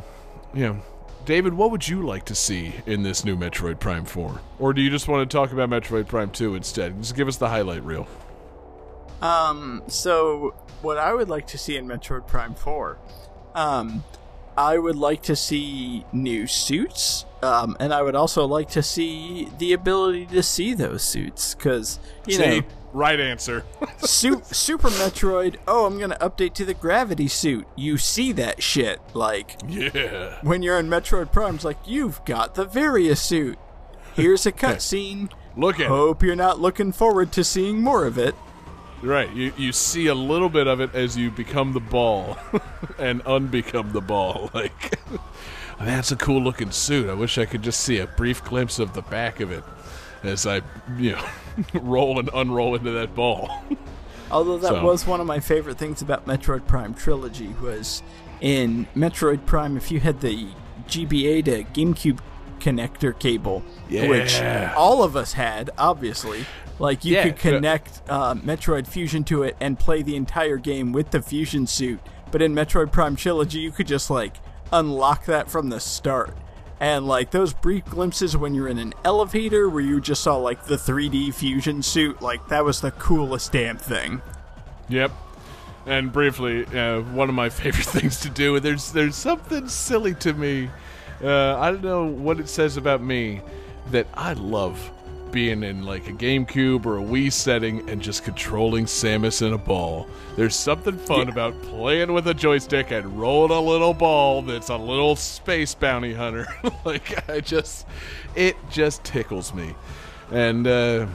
you know, David, what would you like to see in this new Metroid Prime 4? Or do you just want to talk about Metroid Prime 2 instead? Just give us the highlight reel. Um, so what I would like to see in Metroid Prime 4, um, I would like to see new suits, um, and I would also like to see the ability to see those suits, because, you know, Right answer. Su- Super Metroid, oh, I'm gonna update to the gravity suit. You see that shit, like, yeah. when you're in Metroid Prime, it's like, you've got the Varia suit. Here's a cutscene. Look at it. Hope you're not looking forward to seeing more of it. Right. You, you see a little bit of it as you become the ball and unbecome the ball. Like, that's a cool looking suit. I wish I could just see a brief glimpse of the back of it as I, you know, roll and unroll into that ball. Although that So- was one of my favorite things about Metroid Prime trilogy was in Metroid Prime if you had the GBA to GameCube connector cable, which all of us had, obviously. Like you Yeah, could connect uh, Metroid Fusion to it and play the entire game with the Fusion suit. But in Metroid Prime trilogy, you could just like unlock that from the start. And like those brief glimpses when you're in an elevator where you just saw like the 3D fusion suit, like that was the coolest damn thing. Yep. And briefly, uh, one of my favorite things to do. There's there's something silly to me. Uh, I don't know what it says about me that I love being in like a GameCube or a Wii setting and just controlling Samus in a ball. There's something fun about playing with a joystick and rolling a little ball that's a little space bounty hunter. like I just, it just tickles me. And uh,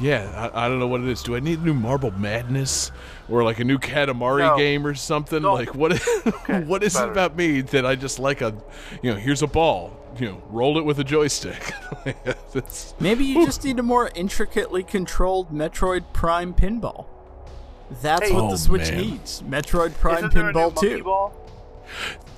yeah, I, I don't know what it is. Do I need a new Marble Madness or like a new Katamari No. game or something? No. Like what? what is it about me that I just like a, you know, here's a ball, you know, roll it with a joystick. Maybe you just need a more intricately controlled Metroid Prime pinball. That's Hey. what Oh, the Switch man. needs. Metroid Prime Isn't there a new Pinball Monkey 2. Ball?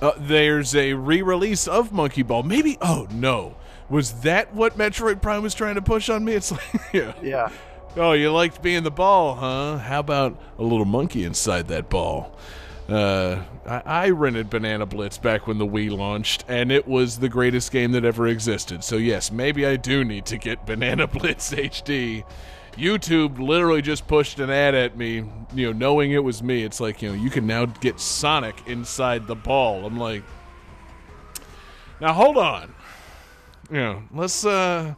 uh, there's a re-release of Monkey Ball. Maybe. Oh no, was that what Metroid Prime was trying to push on me? It's like, yeah. Yeah. Oh, you liked being the ball, huh? How about a little monkey inside that ball? Uh, I, I rented Banana Blitz back when the Wii launched, and it was the greatest game that ever existed. So yes, maybe I do need to get Banana Blitz HD. YouTube literally just pushed an ad at me, you know, knowing it was me. It's like, you know, you can now get Sonic inside the ball. I'm like, now hold on. You know, let's uh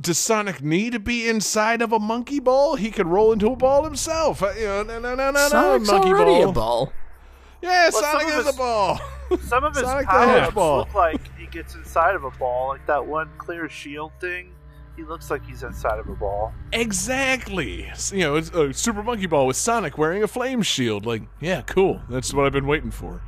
does Sonic need to be inside of a monkey ball? He could roll into a ball himself. Uh, no, no, no, no, Sonic's monkey already ball. a ball. Yeah, Well, Sonic is his- a ball. Some of his Sonic the power-ups look like he gets inside of a ball, like that one clear shield thing. He looks like he's inside of a ball. exactly. You know, it's a Super Monkey Ball with Sonic wearing a flame shield. Like, yeah, cool. That's what I've been waiting for.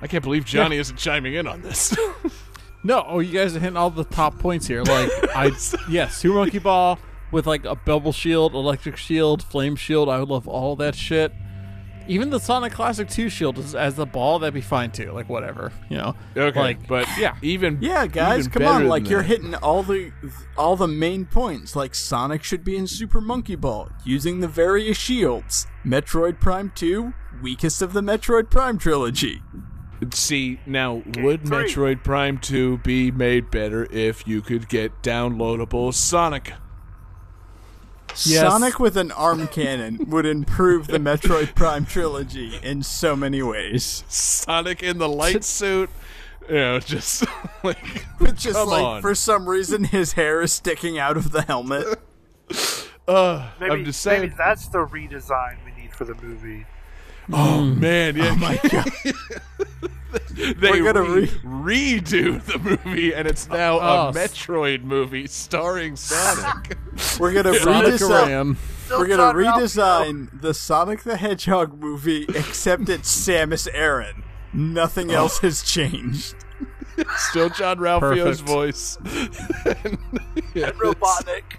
I can't believe Johnny isn't chiming in on this. No, oh, you guys are hitting all the top points here. Like, I yes, Super Monkey Ball with like a bubble shield, electric shield, flame shield. I would love all that shit. Even the Sonic Classic 2 shield is, as the ball, that'd be fine too. Like whatever, you know. okay, Like, but yeah. even Yeah, guys, even come on! Like you're that. hitting all the all the main points. Like Sonic should be in Super Monkey Ball, using the various shields. Metroid Prime Two, weakest of the Metroid Prime trilogy. See, now, would three. Metroid Prime 2 be made better if you could get downloadable Sonic? Yes. Sonic with an arm cannon would improve the Metroid Prime trilogy in so many ways. Sonic in the light suit? You know, just like. With just Come like on. for some reason his hair is sticking out of the helmet. Uh, Maybe, I'm just saying. maybe that's the redesign we need for the movie. Oh, man. Yeah. oh my god! they We're gonna re- redo the movie, and it's now a a s- Metroid movie starring Sonic. We're gonna Sonic redesign. Ram. We're gonna Jean-Ralphio. redesign the Sonic the Hedgehog movie, except it's Samus Aran. Nothing Oh. else has changed. Still Jean-Ralphio's Perfect. voice. Yeah, it's- robotic.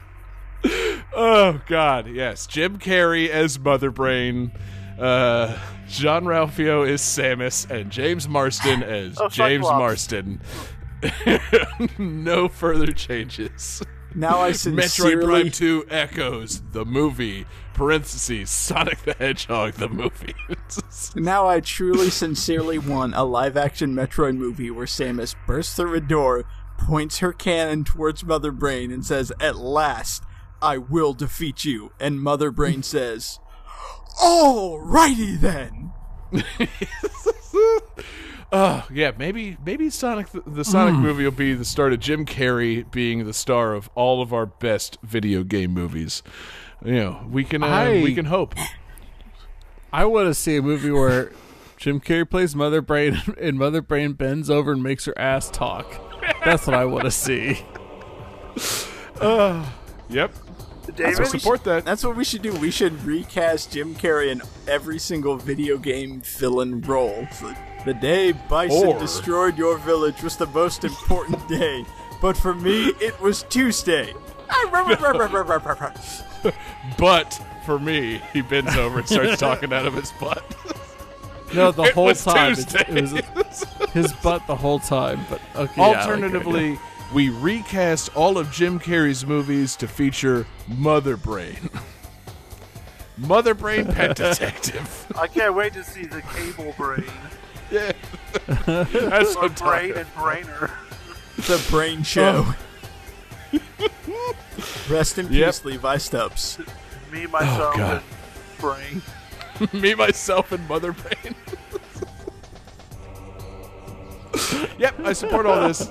Oh God, yes. Jim Carrey as Mother Brain, uh, Jean-Ralphio is Samus, and James Marsden is Oh, James Cyclops. Marsden. no further changes. Now I sincerely... Metroid Prime 2 echoes the movie. Parentheses Sonic the Hedgehog the movie. now I truly, sincerely want a live-action Metroid movie where Samus bursts through a door, points her cannon towards Mother Brain, and says, "At last, I will defeat you." And Mother Brain says, "Alrighty then." Oh yeah, maybe maybe Sonic the, the Sonic hmm. movie will be the start of Jim Carrey being the star of all of our best video game movies. You know, we can uh, I- we can hope. I want to see a movie where Jim Carrey plays Mother Brain and Mother Brain bends over and makes her ass talk. That's what I want to see. Uh, yep, David, I support that. That's what we should do. We should recast Jim Carrey in every single video game villain role. It's the day Bison Or- destroyed your village was the most important day, but for me, it was Tuesday. But for me, he bends over and starts talking out of his butt. No, the It whole was time it's, it was his butt the whole time. But okay. yeah, I like it. Alternatively, we recast all of Jim Carrey's movies to feature Mother Brain. Mother Brain Pet Detective. I can't wait to see the cable brain Yeah. That's or what I'm brain talking and brainer. the Brain Show. Oh. Rest in peace, Yep. Levi Stubbs. Me, myself, God. and brain. Me, myself, and Mother Brain. yep, I support all this.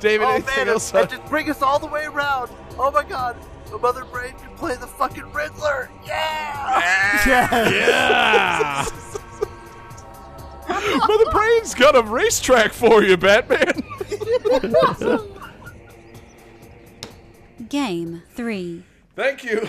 David, Oh anything man, else? and just bring us all the way around. Oh my god, the Mother Brain can play the fucking Riddler. Yeah! yeah! Mother Brain's got a racetrack for you, Batman. Game 3. Thank you.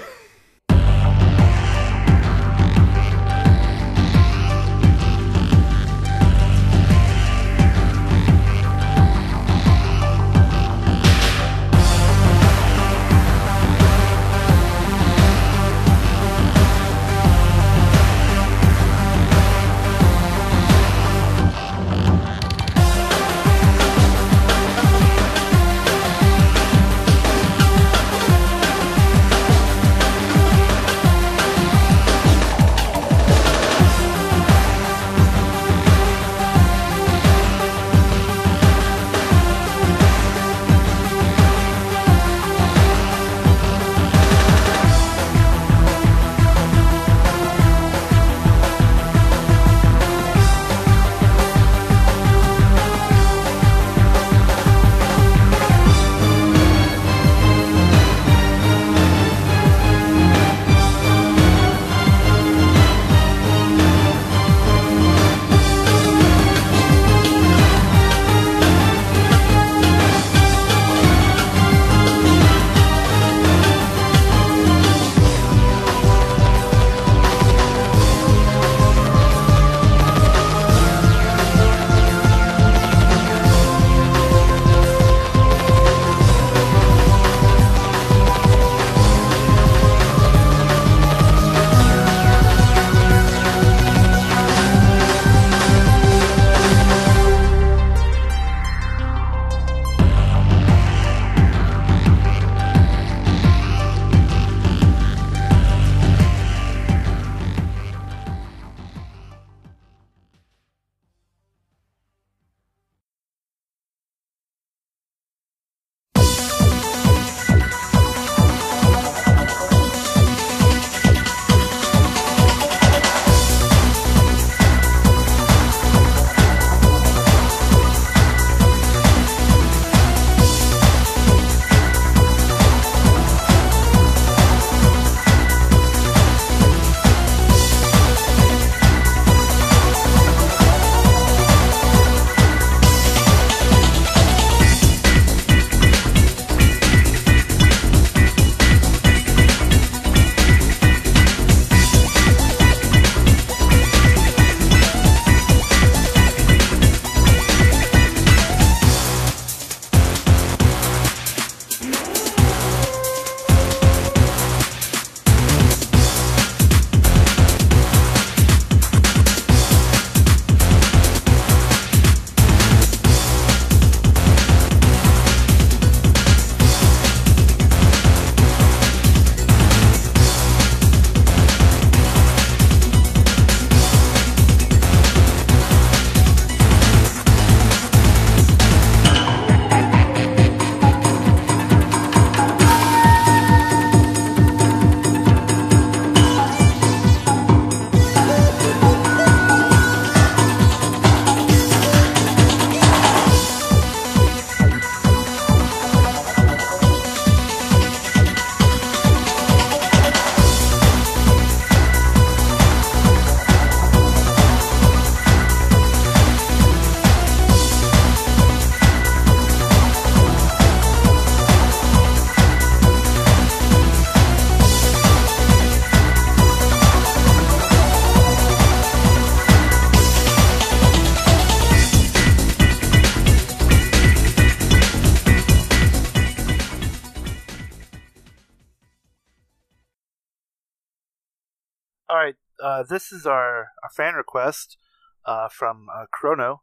Uh, this is our, our fan request uh, from uh, Chrono.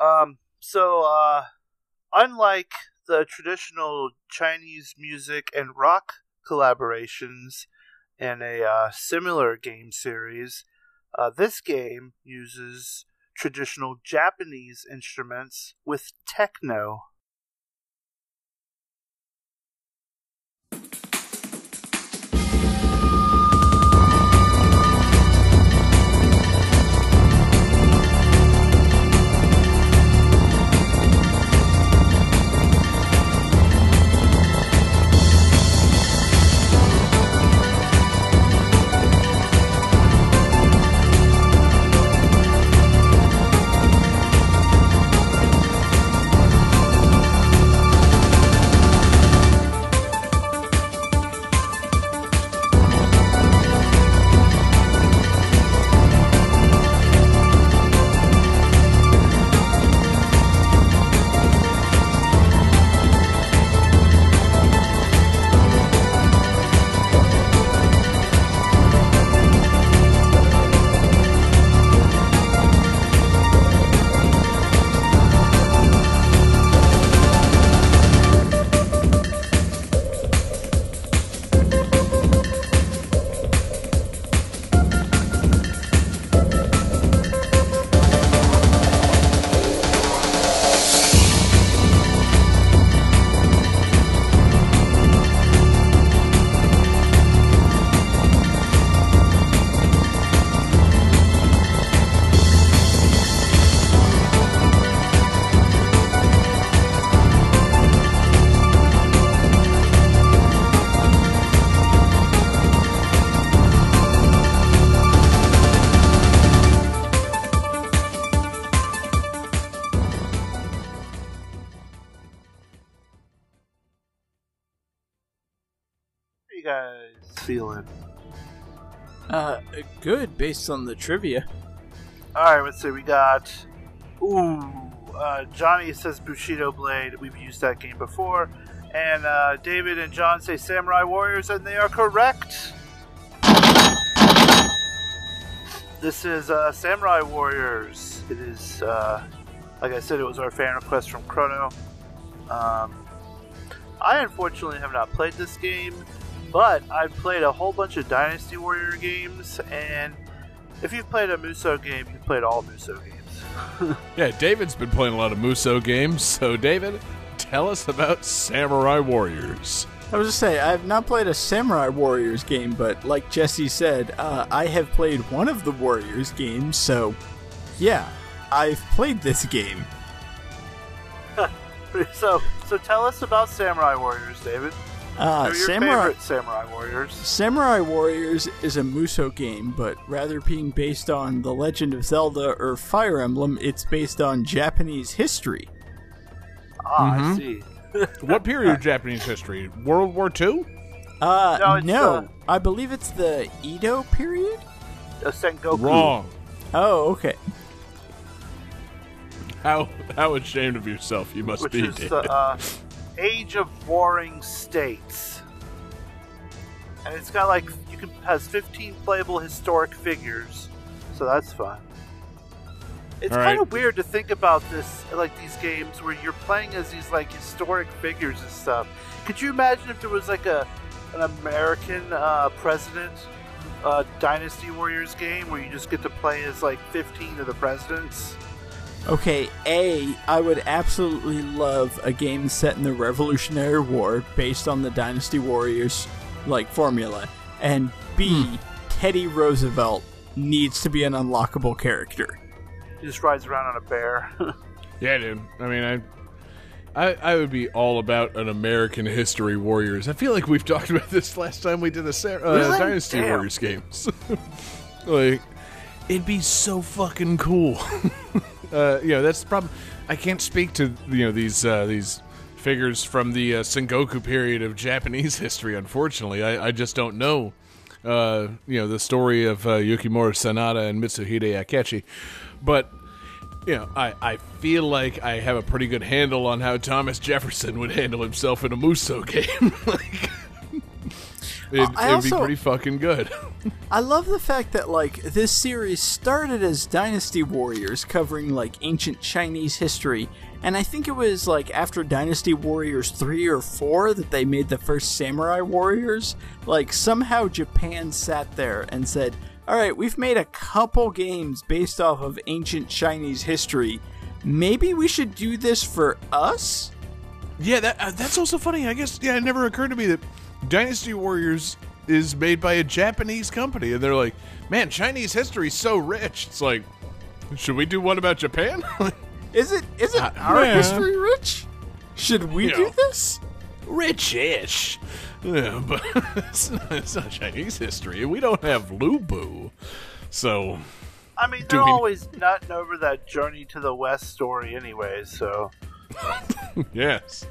Um, so, uh, unlike the traditional Chinese music and rock collaborations in a uh, similar game series, uh, this game uses traditional Japanese instruments with techno. Feeling? Uh, good based on the trivia. All right, let's see. We got. Ooh, uh, Johnny says Bushido Blade. We've used that game before. And uh, David and John say Samurai Warriors, and they are correct. This is uh, Samurai Warriors. It is, uh, like I said, it was our fan request from Chrono. Um, I unfortunately have not played this game, but I've played a whole bunch of Dynasty Warrior games, and if you've played a Musou game, you've played all Musou games. Yeah, David's been playing a lot of Musou games. So, David, tell us about Samurai Warriors. I was just say I have not played a Samurai Warriors game, but like Jesse said, uh, I have played one of the Warriors games. So, yeah, I've played this game. so, so tell us about Samurai Warriors, David. Uh, Who your Samurai favorite Samurai Warriors? Samurai Warriors is a Musou game, but rather being based on The Legend of Zelda or Fire Emblem, it's based on Japanese history. Ah, Mm-hmm. I see. What period of Japanese history? World War II? Uh, No, no, uh, I believe it's the Edo period. Uh, Sengoku. Wrong. Oh, okay. How how ashamed of yourself you must Which be, is David. the uh, Age of Warring States, and it's got like you can has 15 playable historic figures, so that's fun. It's All kind right. of weird to think about this, like these games where you're playing as these like historic figures and stuff. Could you imagine if there was like a an American uh, president uh, Dynasty Warriors game where you just get to play as like 15 of the presidents? Okay, A, I would absolutely love a game set in the Revolutionary War based on the Dynasty Warriors like formula. And B, Teddy Roosevelt needs to be an unlockable character. He just rides around on a bear. yeah, dude. I mean, I, I I would be all about an American history Warriors. I feel like we've talked about this last time we did the Sa- uh, Really? Dynasty Damn. Warriors games. like, it'd be so fucking cool. uh, you know, that's the problem. I can't speak to you know these uh, these figures from the uh, Sengoku period of Japanese history. Unfortunately, I, I just don't know. Uh, you know the story of uh, Yukimura Sanada and Mitsuhide Akechi, but you know I, I feel like I have a pretty good handle on how Thomas Jefferson would handle himself in a Musou game. like, it, I it'd be pretty fucking good. I love the fact that like this series started as Dynasty Warriors covering like ancient Chinese history and I think it was like after Dynasty Warriors 3 or 4 that they made the first Samurai Warriors like somehow Japan sat there and said, "All right, we've made a couple games based off of ancient Chinese history. Maybe we should do this for us?" Yeah, that uh, that's also funny. I guess yeah, it never occurred to me that Dynasty Warriors is made by a Japanese company, and they're like, "Man, Chinese history's so rich." It's like, should we do one about Japan? Is it is it ah, our yeah. history rich? Should we Yeah. do this? Rich-ish, yeah, but it's not, it's not Chinese history. We don't have Lu Bu, so I mean, they're we- always nutting over that journey to the west story, anyway. So yes.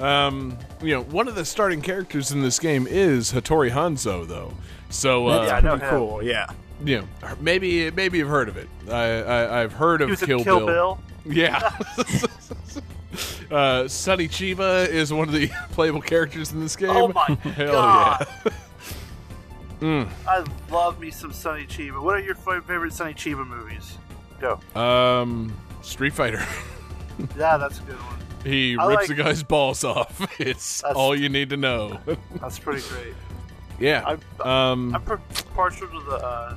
Um, you know, one of the starting characters in this game is Hattori Hanzo, though. So, uh, Yeah, I know Pretty him. cool, yeah. you know, maybe maybe you've heard of it. I, I I've heard of was Kill, in Kill Bill. Yeah. uh, Sonny Chiba is one of the playable characters in this game. Oh my Hell God. yeah. I love me some Sonny Chiba. What are your favorite Sonny Chiba movies? Go. Um, Street Fighter. Yeah, that's a good one. He I rips like- the guy's balls off. It's all you need to know. That's pretty great. yeah. I'm, Um. I'm partial to the uh,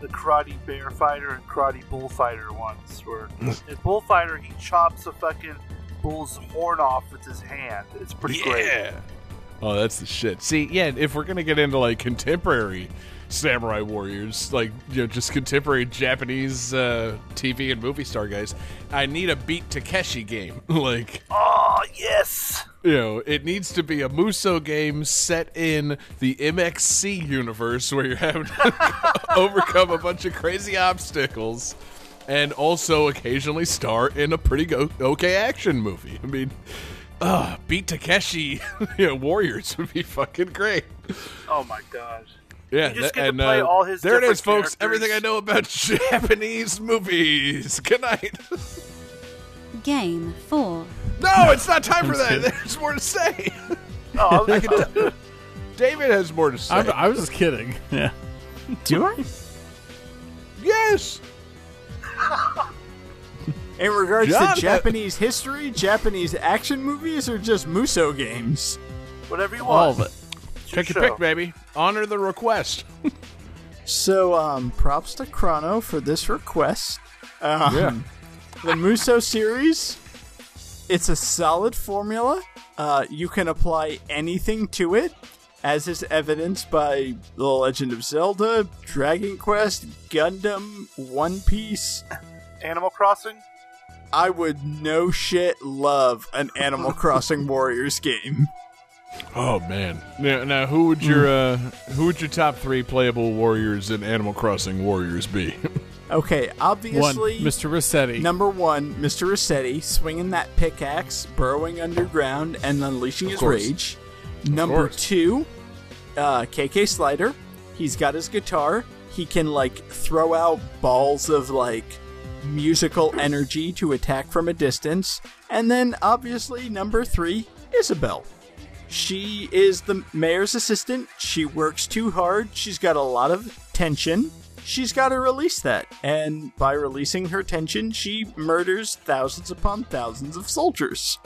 the Karate Bear Fighter and Karate Bullfighter ones. Where in Bullfighter he chops a fucking bull's horn off with his hand. It's pretty great. Yeah. Oh, that's the shit. See, yeah, if we're gonna get into like contemporary samurai warriors, like you know, just contemporary Japanese uh, TV and movie star guys, I need a Beat Takeshi game. like, Oh yes. you know, it needs to be a Musou game set in the MXC universe where you're having to overcome a bunch of crazy obstacles. And also occasionally star in a pretty go- okay action movie. I mean, uh, beat Takeshi you know, Warriors would be fucking great. Oh my god. Yeah, You just th- get to and play uh, all his there it is, different folks. Everything I know about Japanese movies. Good night. Game 4. no, it's not time for that. There's more to say. Oh, I was- David has more to say. I'm, I was just kidding. Yeah. Do I? yes. In regards John, uh, to Japanese history, Japanese action movies, or just Musou games? whatever you want. All want. of it. It's your Take your show. pick, baby. Honor the request. So, um, props to Chrono for this request. Um, The Musou series, it's a solid formula. Uh, you can apply anything to it, as is evidenced by The Legend of Zelda, Dragon Quest, Gundam, One Piece. Animal Crossing. I would no shit love an Animal Crossing Warriors game. Oh man. Now, now who would your uh, who would your top three playable warriors in Animal Crossing Warriors be? Okay, One, obviously, Mr. Resetti. Number one, Mr. Resetti swinging that pickaxe, burrowing underground, and unleashing his course. rage. Number course. two, uh, KK Slider. He's got his guitar. He can like throw out balls of like musical energy to attack from a distance. And then obviously number three, Isabelle. She is the mayor's assistant. She works too hard. She's got a lot of tension. She's got to release that. And by releasing her tension, she murders thousands upon thousands of soldiers.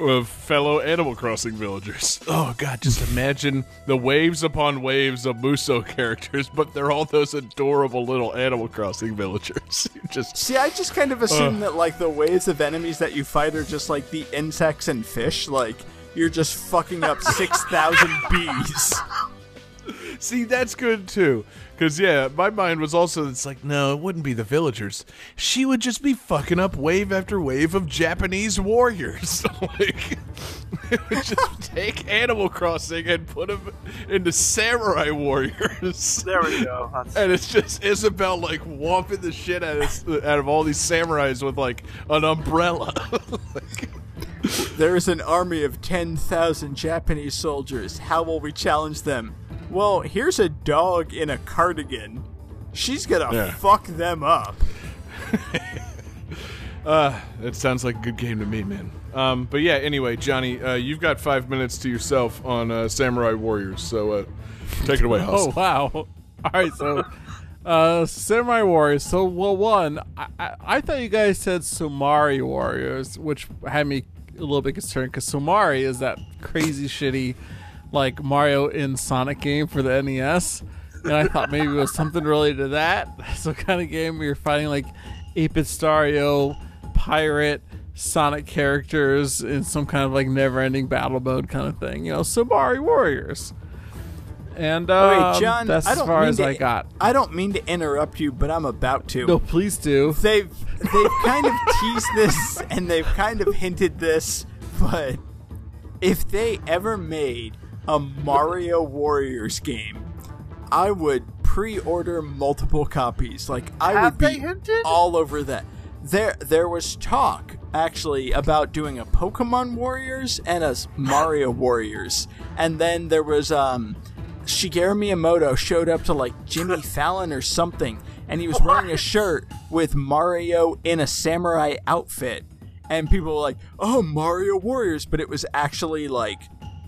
of fellow Animal Crossing villagers. Oh god, just imagine the waves upon waves of Musou characters, but they're all those adorable little Animal Crossing villagers. Just See, I just kind of assume that like the waves of enemies that you fight are just like the insects and fish. Like you're just fucking up six thousand bees. see that's good too. Cause yeah, my mind was also it's like no, it wouldn't be the villagers. She would just be fucking up wave after wave of Japanese warriors. like it would just take Animal Crossing and put them into samurai warriors. There we go. That's, And it's just Isabelle like whomping the shit out of out of all these samurais with like an umbrella. Like, There is an army of 10,000 Japanese soldiers. How will we challenge them? Well, here's a dog in a cardigan. She's gonna Yeah. fuck them up. uh, that sounds like a good game to me, man. Um, but yeah, anyway, Johnny, uh, you've got five minutes to yourself on uh, Samurai Warriors, so uh, take it away, Oh wow. All right, so uh, Samurai Warriors. So, well, one, I, I, I thought you guys said Somari Warriors, which had me a little bit concerned because Somari is that crazy shitty, like Mario in Sonic game for the NES, and I thought maybe it was something related to that. So, kind of game where you're fighting like 8-bit Stario, pirate. Sonic characters in some kind of like never-ending battle mode kind of thing, you know, Somari Warriors. And uh, Wait, John, that's I as don't far mean as to, I got. I don't mean to interrupt you, but I'm about to. No, please do. They've they've kind of teased this and they've kind of hinted this, but if they ever made a Mario Warriors game, I would pre-order multiple copies. Like I Have would be they hinted? all over that. There there was talk actually about doing a Pokemon Warriors and a Mario Warriors. And then there was um Shigeru Miyamoto showed up to like Jimmy Fallon or something and he was wearing a shirt with Mario in a samurai outfit. And people were like, "Oh, Mario Warriors," but it was actually like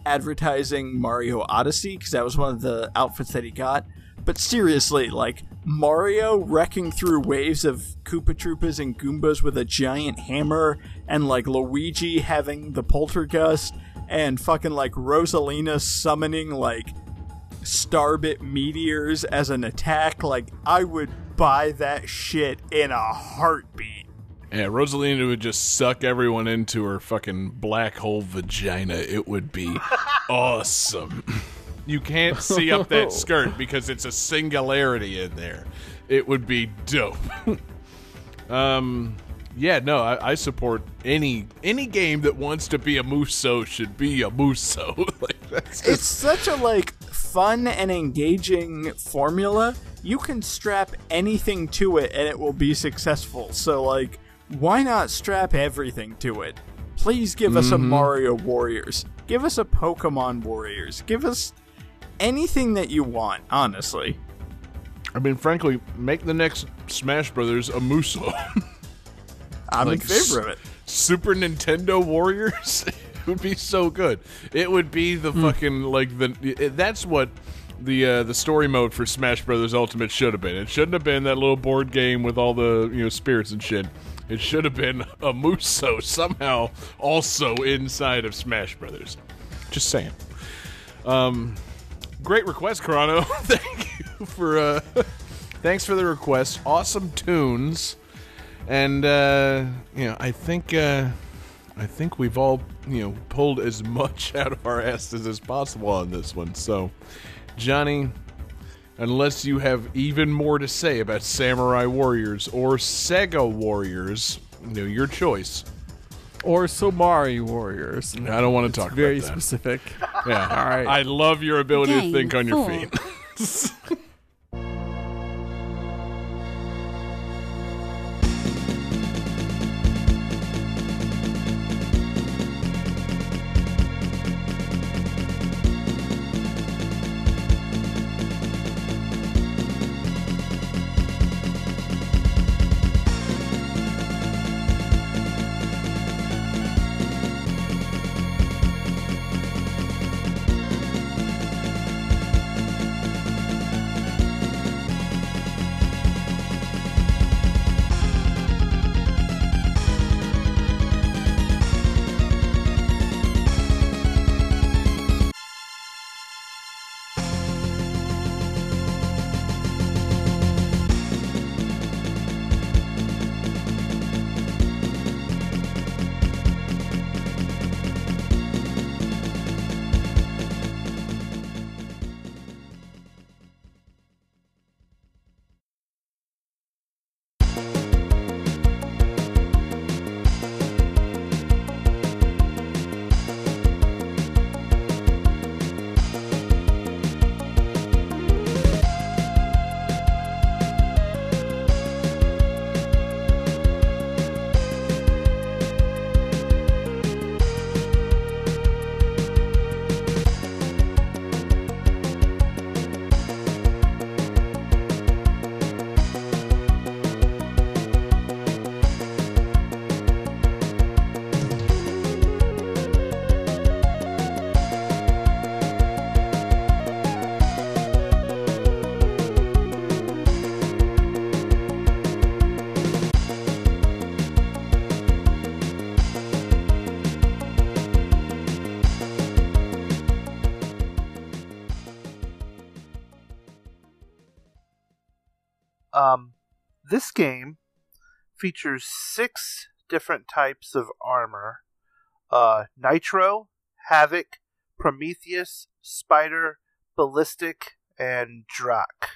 advertising Mario Odyssey because that was one of the outfits that he got. But seriously, like Mario wrecking through waves of Koopa Troopas and Goombas with a giant hammer, and like Luigi having the poltergust, and fucking like Rosalina summoning like starbit meteors as an attack. Like, I would buy that shit in a heartbeat. Yeah, Rosalina would just suck everyone into her fucking black hole vagina. It would be awesome. You can't see up that skirt because it's a singularity in there. It would be dope. um, yeah, no, I, I support any any game that wants to be a Musou should be a Musou. like that's It's such a like fun and engaging formula. You can strap anything to it and it will be successful. So like, why not strap everything to it? Please give us a mm-hmm. Mario Warriors. Give us a Pokemon Warriors. Give us anything that you want, honestly. I mean, frankly, make the next Smash Brothers a Musou. I'm Like in favor of it. Super Nintendo Warriors it would be so good. It would be the fucking like the it- that's what the uh, the story mode for Smash Brothers Ultimate should have been. It shouldn't have been that little board game with all the you know spirits and shit. It should have been a Musou somehow also inside of Smash Brothers. Just saying. Um, great request, Chrono. Thank you for uh, thanks for the request. Awesome tunes, and uh, you know I think uh, I think we've all you know pulled as much out of our asses as possible on this one. So, Johnny, unless you have even more to say about Samurai Warriors or Sega Warriors, you know your choice. Or Somari Warriors. I don't want to talk Very about that. specific. Yeah. All right. I love your ability to think on your feet. game features six different types of armor uh, Nitro, Havoc, Prometheus, Spider, Ballistic, and Drak.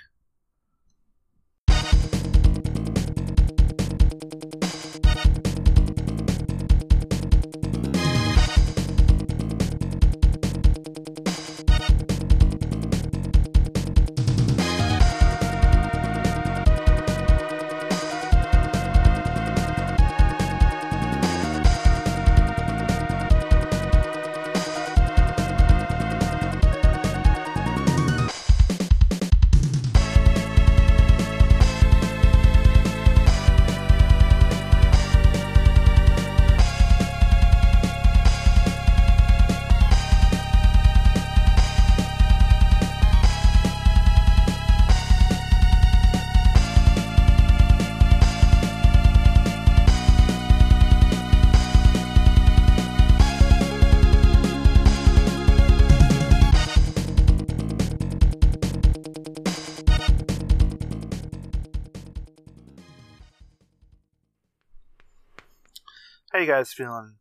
You guys feeling?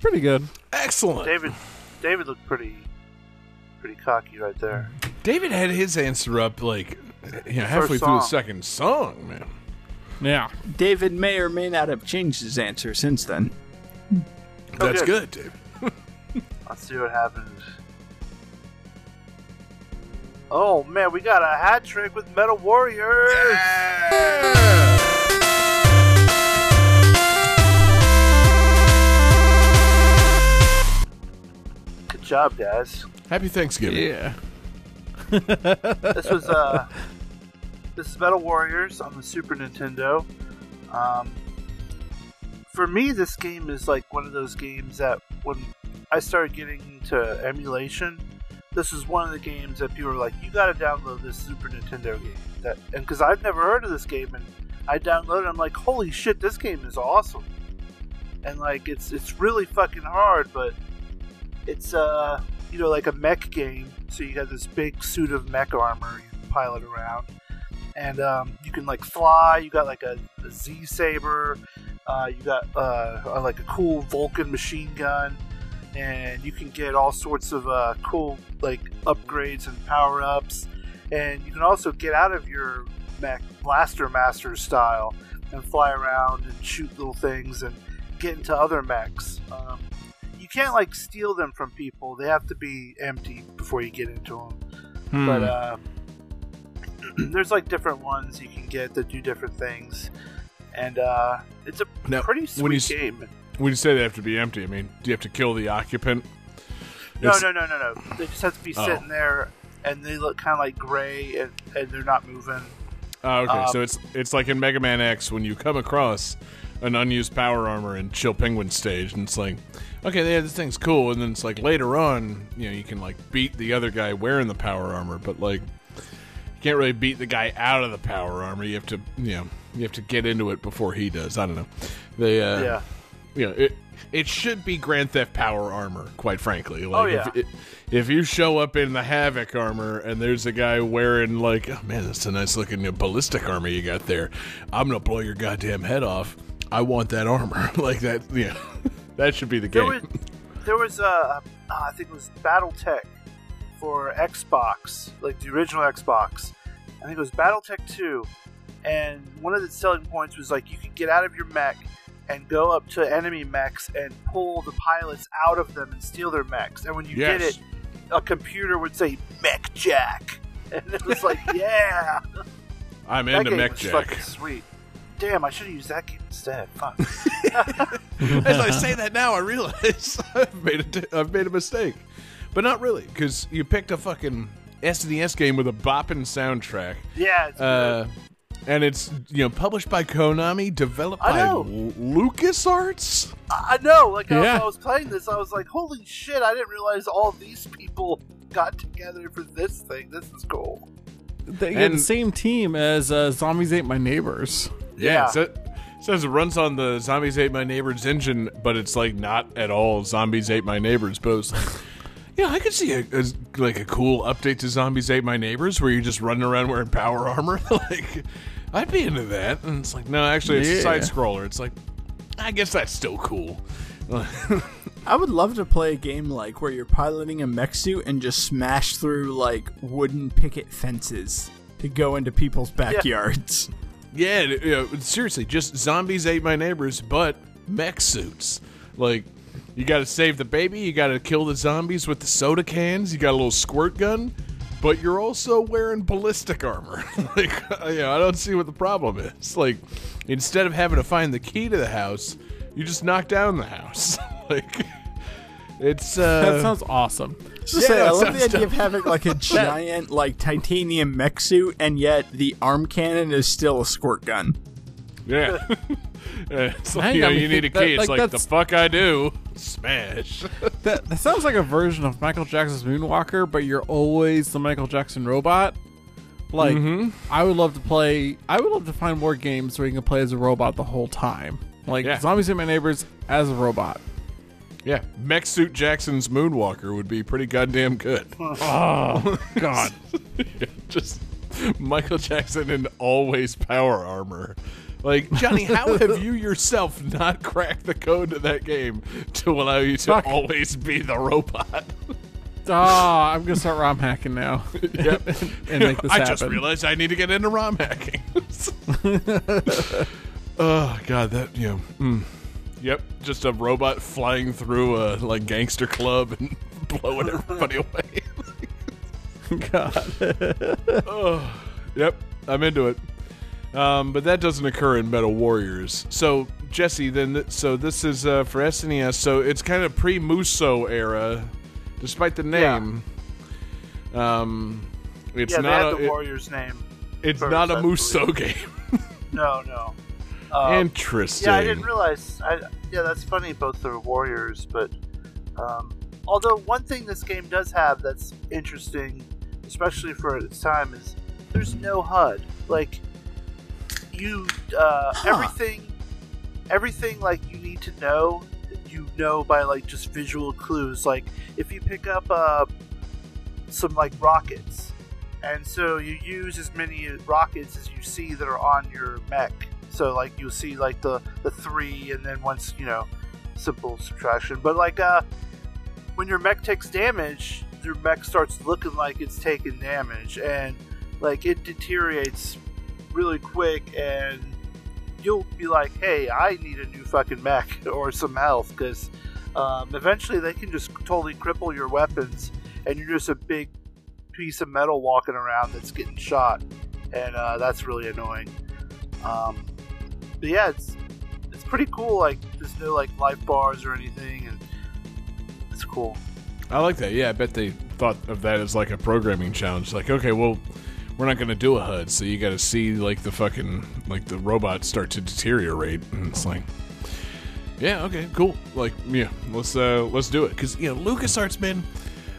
Pretty good. Excellent. David David looked pretty pretty cocky right there. David had his answer up like you know halfway First through the second song, man. Yeah. David may or may not have changed his answer since then. Oh, That's good. good, Dave. Let's see what happens. Oh man, we got a hat trick with Metal Warriors. Good job, guys. Happy Thanksgiving. Yeah. This was uh, this is Metal Warriors on the Super Nintendo. Um, for me, this game is like one of those games that when I started getting into emulation, this is one of the games that people were like, "You got to download this Super Nintendo game." That and because I've never heard of this game, and I downloaded, it, I'm like, "Holy shit, this game is awesome!" And like, it's it's really fucking hard, but it's uh, you know, like a mech game. So you got this big suit of mech armor, you pilot around, and um, you can like fly. You got like a, a Z saber. Uh, you got uh, like a cool Vulcan machine gun, and you can get all sorts of uh, cool like upgrades and power ups. And you can also get out of your mech blaster master style and fly around and shoot little things and get into other mechs. Um, can't like steal them from people; they have to be empty before you get into them. Hmm. But uh, there's like different ones you can get that do different things, and uh, it's a Now, pretty when you sweet game. when you say they have to be empty, I mean, do you have to kill the occupant? No, It's- no, no, no, no. They just have to be Oh. sitting there, and they look kind of like gray, and, and they're not moving. Oh, okay, Um, so it's it's like in Mega Man X when you come across an unused power armor in Chill Penguin stage, and it's like, okay, yeah, this thing's cool, and then it's like later on, you know, you can like beat the other guy wearing the power armor, but like you can't really beat the guy out of the power armor. You have to, you know, you have to get into it before he does. I don't know. They, uh, yeah, you know, it it should be Grand Theft Power armor, quite frankly. Like, Oh, yeah. if, if you show up in the Havoc armor and there's a guy wearing like, oh man, that's a nice looking ballistic armor you got there. I'm gonna blow your goddamn head off. I want that armor, like that. Yeah, that should be the there game. was there was uh, uh, I think it was BattleTech for Xbox, like the original Xbox. I think it was BattleTech Two, and one of the selling points was like you could get out of your mech and go up to enemy mechs and pull the pilots out of them and steal their mechs. And when you did it, a computer would say "Mech Jack," and it was like, yeah, I'm that into Mech Jack. fucking sweet. Damn, I should have used that game instead. Fuck. As I say that now, I realize I've made a t- I've made a mistake, but not really, because you picked a fucking SNES game with a bopping soundtrack. yeah, it's Uh, and it's you know published by Konami, developed I by know. L- LucasArts. I I know. Like I, Yeah. I was playing this, I was like, "Holy shit!" I didn't realize all these people got together for this thing. This is cool. They get And- the same team as uh, Zombies Ate My Neighbors. Yeah. so, says it runs on the Zombies Ate My Neighbors engine, but it's like not at all Zombies Ate My Neighbors. But like, yeah, I could see a, a like a cool update to Zombies Ate My Neighbors where you're just running around wearing power armor. like I'd be into that. And it's like, no, actually, it's a side scroller. It's like, I guess that's still cool. I would love to play a game like where you're piloting a mech suit and just smash through like wooden picket fences to go into people's backyards. yeah, know, seriously, just zombies ate my neighbors, but mech suits. Like, you got to save the baby. You got to kill the zombies with the soda cans. You got a little squirt gun, but you're also wearing ballistic armor. like, uh, you know, I don't see what the problem is. Like, instead of having to find the key to the house, you just knock down the house. like, it's uh, That sounds awesome. Yeah, say, I love the idea dope. of having like a giant like titanium mech suit, and yet the arm cannon is still a squirt gun. yeah. it's like, Hang you, know, on, you need a that- key. It's like, like, the fuck I do. Smash. That, that sounds like a version of Michael Jackson's Moonwalker, but you're always the Michael Jackson robot. Like, Mm-hmm. I would love to play. I would love to find more games where you can play as a robot the whole time. Like Yeah. Zombies in My Neighbors as a robot. Yeah, Mech Suit Jackson's Moonwalker would be pretty goddamn good. Oh God! Just Michael Jackson in always power armor. Like, Johnny, how have you yourself not cracked the code to that game to allow you to Fuck. always be the robot? Oh, I'm gonna start ROM hacking now. Yep. and make this I happen. just realized I need to get into ROM hacking. oh god, that you know. Mm. Yep, just a robot flying through a like gangster club and blowing everybody away. God. oh, Yep, I'm into it. Um, but that doesn't occur in Metal Warriors. So Jesse, then, th- so this is uh, for SNES. So it's kind of pre-Musou era, despite the name. Um, it's yeah, not a, the it- Warriors name. it's not a Musou game. No, no. Um, Interesting. Yeah, I didn't realize. I, yeah, that's funny. Both the warriors, but um, although one thing this game does have that's interesting, especially for its time, is there's no HUD. Like you, uh, everything, everything like you need to know, you know by like just visual clues. Like if you pick up uh, some like rockets, and so you use as many rockets as you see that are on your mech. So like you'll see like the the three, and then once you know, simple subtraction. But like uh, when your mech takes damage, your mech starts looking like it's taking damage, and like it deteriorates really quick, and you'll be like, "Hey, I need a new fucking mech or some health," because um, eventually they can just totally cripple your weapons, and you're just a big piece of metal walking around that's getting shot, and uh, that's really annoying. Um, but yeah, it's it's pretty cool. Like there's no like life bars or anything, and it's cool. I like that. Yeah, I bet they thought of that as like a programming challenge. Like, okay, well, we're not going to do a HUD, so you got to see like the fucking like the robots start to deteriorate, and it's like, yeah, okay, cool. Like, yeah, let's uh let's do it because you know LucasArts, man.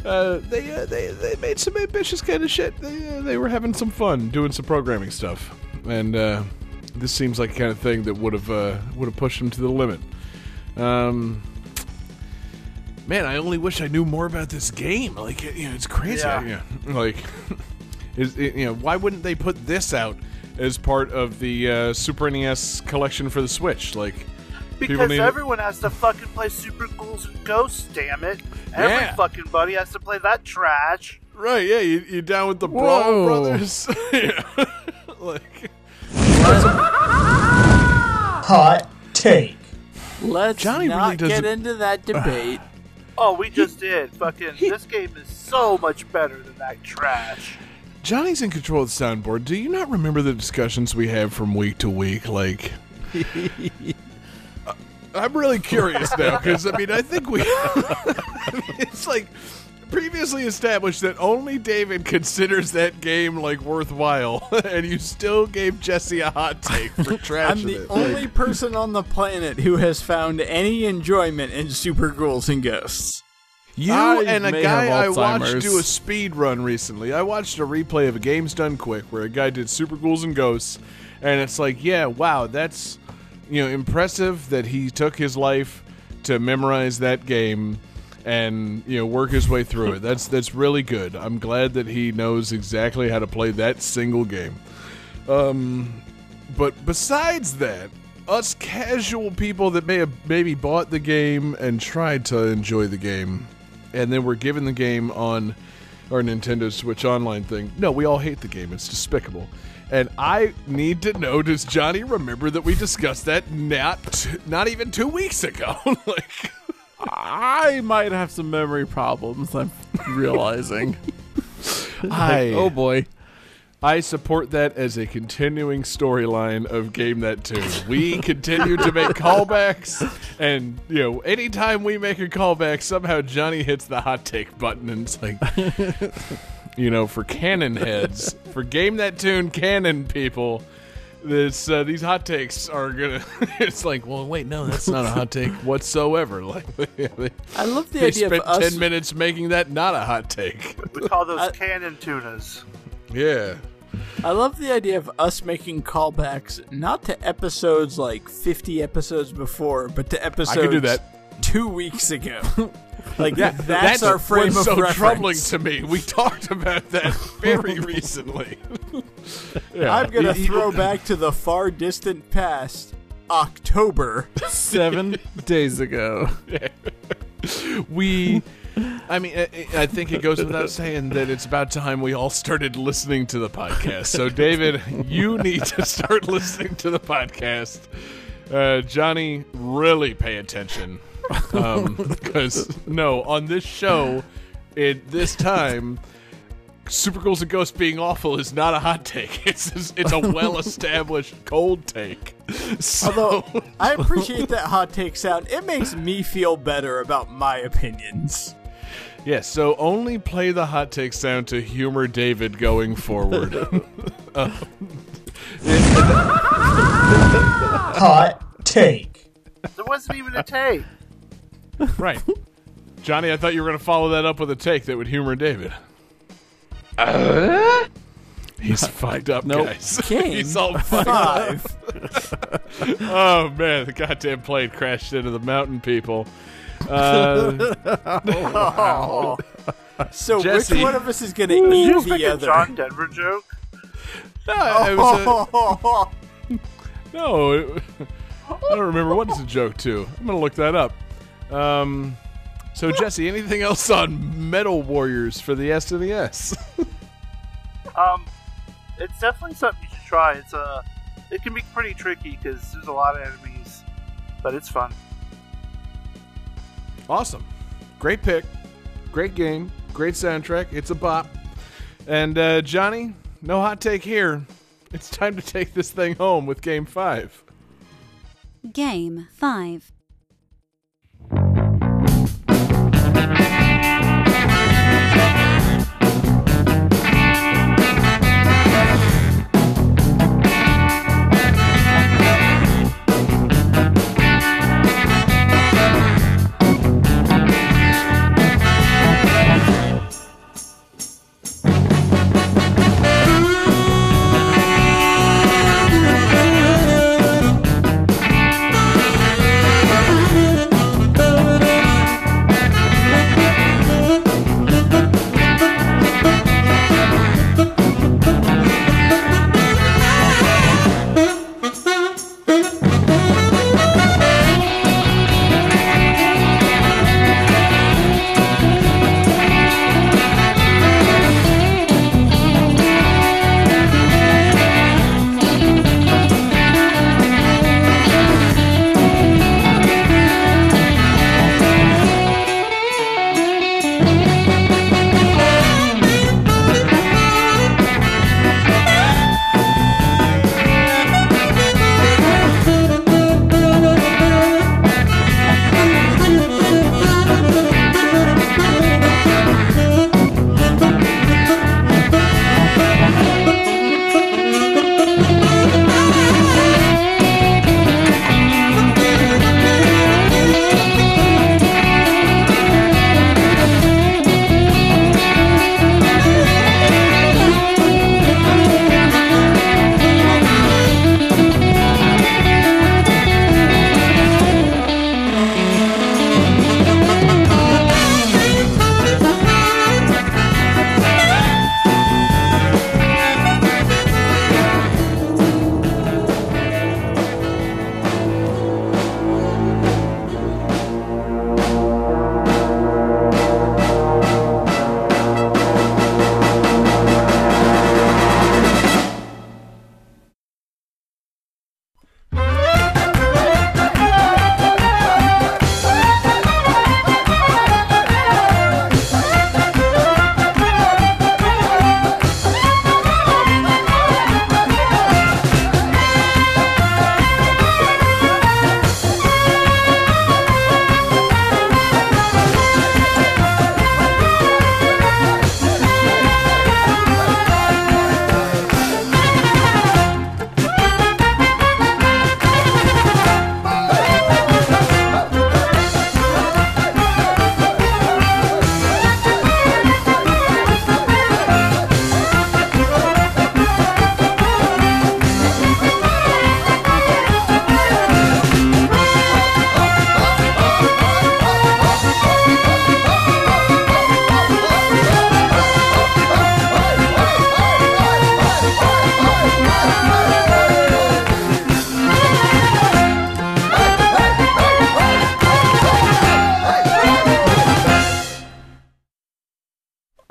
Uh, they, uh, they they made some ambitious kind of shit. They uh, they were having some fun doing some programming stuff, and uh, this seems like the kind of thing that would have uh, would have pushed him to the limit. Um, man, I only wish I knew more about this game. Like, you know, it's crazy. Yeah. Yeah. Like, is it, you know, why wouldn't they put this out as part of the uh, Super NES collection for the Switch? Like, Because need everyone has to fucking play Super Ghouls and Ghosts. Damn it! Every Yeah. fucking buddy has to play that trash. right? Yeah, you, you down with the Brawl Whoa. Brothers? yeah. like, Hot take. Let's Johnny not really get doesn't- into that debate. Oh, we just did. Fucking this game is so much better than that trash. Johnny's in control of the soundboard. Do you not remember the discussions we have from week to week? Like, uh, I'm really curious now because I mean, I think we. it's like previously established that only David considers that game like worthwhile, and you still gave Jesse a hot take for trashing I'm the it. only person on the planet who has found any enjoyment in Super Ghouls and Ghosts. You I and a guy I watched Alzheimer's. do a speed run recently. I watched a replay of a Games Done Quick where a guy did Super Ghouls and Ghosts, and it's like, yeah, wow, that's you know impressive that he took his life to memorize that game and you know work his way through it. That's that's really good. I'm glad that he knows exactly how to play that single game. Um, but besides that, us casual people that may have maybe bought the game and tried to enjoy the game, and then were given the game on our Nintendo Switch Online thing. No, we all hate the game. It's despicable. And I need to know: Does Johnny remember that we discussed that not not even two weeks ago? like, I might have some memory problems. I'm realizing. I oh boy. I support that as a continuing storyline of Game That Tune. We continue to make callbacks, and you know, anytime we make a callback, somehow Johnny hits the hot take button, and it's like, you know, for canon heads, for Game That Tune canon people, this uh, these hot takes are gonna. it's like, well, wait, no, that's not a hot take whatsoever. Like, they, I love the they idea spent of us. ten minutes making that not a hot take. We call those I- cannon tunas. yeah. I love the idea of us making callbacks not to episodes like 50 episodes before, but to episodes do that. Two weeks ago. like Yeah, that's, our frame what's of so reference. troubling to me. We talked about that very recently. yeah. I'm gonna Y- y- throw back to the far distant past, October. Seven days ago. we. I mean, I, I think it goes without saying that it's about time we all started listening to the podcast. So, David, you need to start listening to the podcast. Uh, Johnny, really pay attention. Um, because, no, on this show, at this time, Super Ghouls and Ghosts being awful is not a hot take. It's it's a well established cold take. So, Although I appreciate that hot take sound, it makes me feel better about my opinions. yes, so only play the hot take sound to humor David going forward. Uh, hot take. There wasn't even a take. Right. Johnny, I thought you were going to follow that up with a take that would humor David. He's fucked up, Nope. guys. Game He's all fucked up. five. Oh, man, the goddamn plane crashed into the mountain people. Uh, Oh. So Jesse. which one of us is gonna Did you eat the other? John Denver joke? no, it was a- no, it- I don't remember what it's a joke to. I'm going to look that up. Um, so, Jesse, anything else on Metal Warriors for the SNES? Um, it's definitely something you should try. It's uh, it can be pretty tricky because there's a lot of enemies, but it's fun. Awesome. Great pick. Great game. Great soundtrack. It's a bop. And uh, Johnny, no hot take here. It's time to take this thing home with game five. Game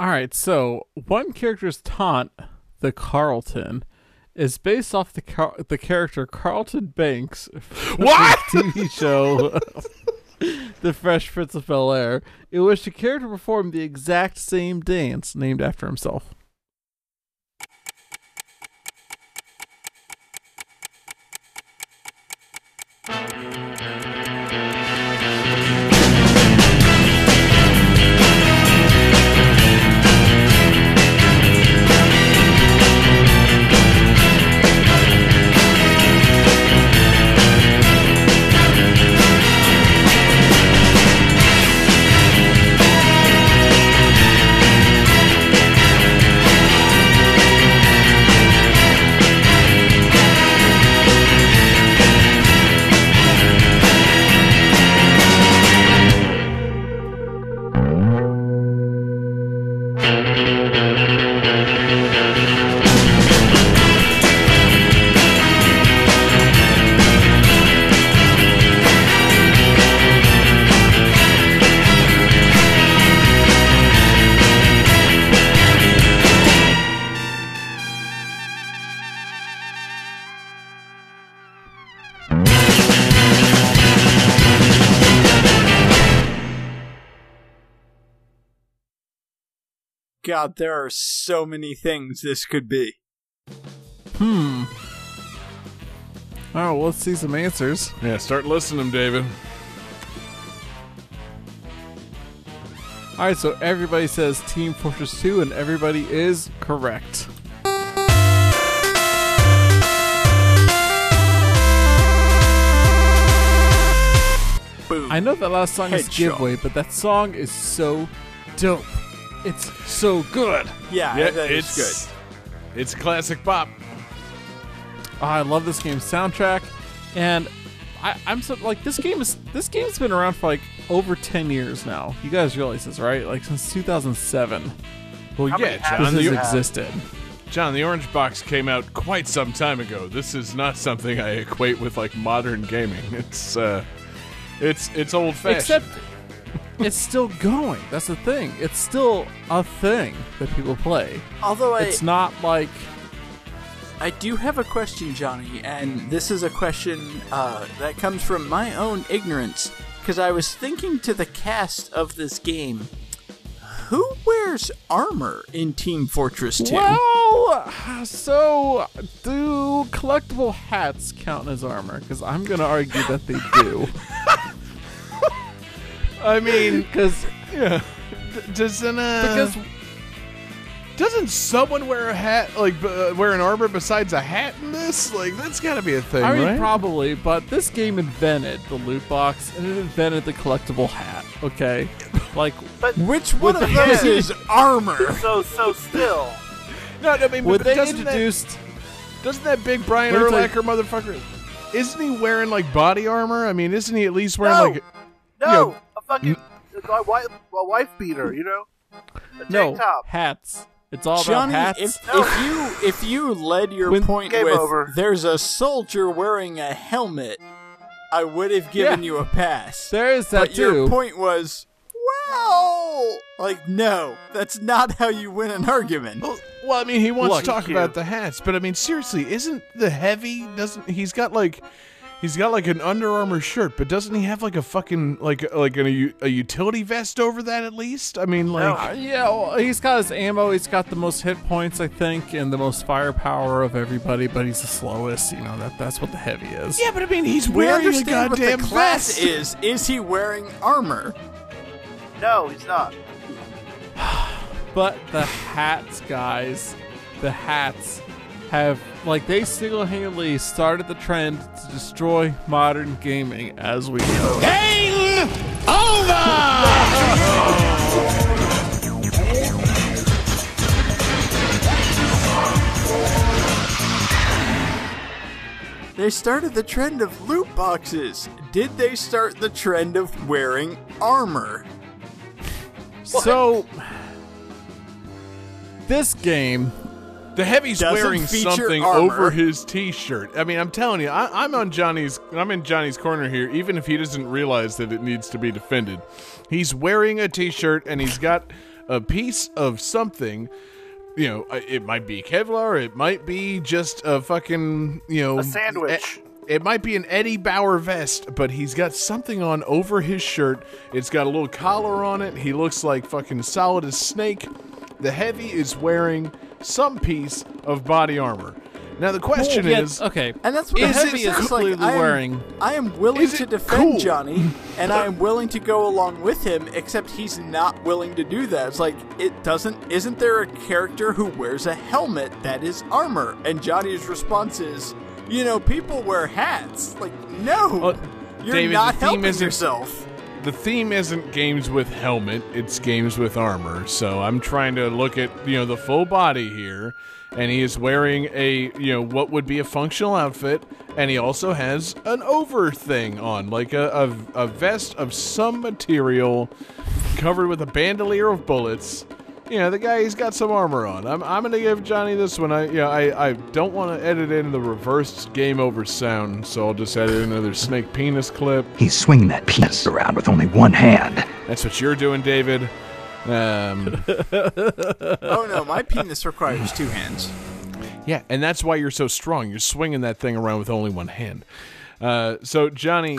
5. right, so one character's taunt, the Carlton, is based off the Car- the character Carlton Banks from What? the TV show The Fresh Prince of Bel Air, in which the character performed the exact same dance named after himself. God, there are so many things this could be. Hmm. Oh, well, let's see some answers. Yeah, start listing them, David. All right, so everybody says Team Fortress 2, and everybody is correct. Boom. I know that last song is Headshot. giveaway, but that song is so dope. It's so good. Yeah, Yeah, that is it's good. It's classic pop. Oh, I love this game's soundtrack, and I, I'm so like this game is this game's been around for like over ten years now. You guys realize this, right? Like since 2007, Well, How yeah, many this John. has The, existed. John, the Orange Box came out quite some time ago. This is not something I equate with like modern gaming. It's uh, it's it's old fashioned. Except it's still going. That's the thing. It's still a thing that people play. Although I, It's not like I do have a question, Johnny, and this is a question uh, that comes from my own ignorance. Because I was thinking to the cast of this game, who wears armor in Team Fortress 2? well. So do collectible hats count as armor? Because I'm gonna argue that they do. I mean, Because yeah. Doesn't uh, because doesn't someone wear a hat like uh, wear an armor besides a hat in this? Like that's got to be a thing, I mean right? probably, but this game invented the loot box and it invented the collectible hat. Okay, like But Which one of those is armor? so so still, no, I mean, when but they introduced. that doesn't that big Brian Let Urlacher motherfucker? Isn't he wearing like body armor? I mean, isn't he at least wearing No. like? no, Yeah. a fucking a wife, a wife beater, you know, a No top. hats. It's all Johnny, about hats. if, No. if you if you led your When- point with over. there's a soldier wearing a helmet, I would have given Yeah. you a pass. there is that but too. your point was, well, like no, that's not how you win an argument. Well, well, I mean, he wants Look, to talk you. about the hats, but I mean, seriously, isn't the heavy? Doesn't he's got like? He's got like an Under Armour shirt, but doesn't he have like a fucking like like a, u- a utility vest over that at least? I mean, like Uh, yeah, well, he's got his ammo. He's got the most hit points, I think, and the most firepower of everybody. But he's the slowest. You know that that's what the heavy is. yeah, but I mean, he's We wearing a understand what the goddamn class vest. is. Is he wearing armor? No, he's not. But the hats, guys, the hats have like they single-handedly started the trend to destroy modern gaming as we know. it. They started the trend of loot boxes. Did they start the trend of wearing armor? So this game The heavy's Doesn't wearing feature something armor. over his t-shirt. I mean, I'm telling you, I, I'm on Johnny's. I'm in Johnny's corner here, even if he doesn't realize that it needs to be defended. He's wearing a t-shirt and he's got a piece of something. You know, uh, it might be Kevlar, it might be just a fucking, you know, A sandwich. e- it might be an Eddie Bauer vest, but he's got something on over his shirt. It's got a little collar on it. He looks like fucking solid as snake. The heavy is wearing some piece of body armor. Now the question Yeah, is, okay. And that's what Is the it heavy is completely like. I am, wearing- I am willing Is to defend cool? Johnny, and I am willing to go along with him. Except he's not willing to do that. It's like it doesn't. Isn't there a character who wears a helmet that is armor? And Johnny's response is, you know, people wear hats. Like, no, Uh, you're David, not the theme helping isn't- yourself. The theme isn't games with helmet, it's games with armor. So I'm trying to look at, you know, the full body here. And he is wearing a, you know, what would be a functional outfit. And he also has an over thing on, like a, a, a vest of some material covered with a bandolier of bullets. You know, the guy, he's got some armor on. I'm, I'm going to give Johnny this one. I, you know, I, I don't want to edit in the reversed game over sound, so I'll just edit another snake penis clip. He's swinging that penis around with only one hand. That's what you're doing, David. Um, oh no, my penis requires two hands. yeah, and that's why you're so strong. You're swinging that thing around with only one hand. Uh, so, Johnny,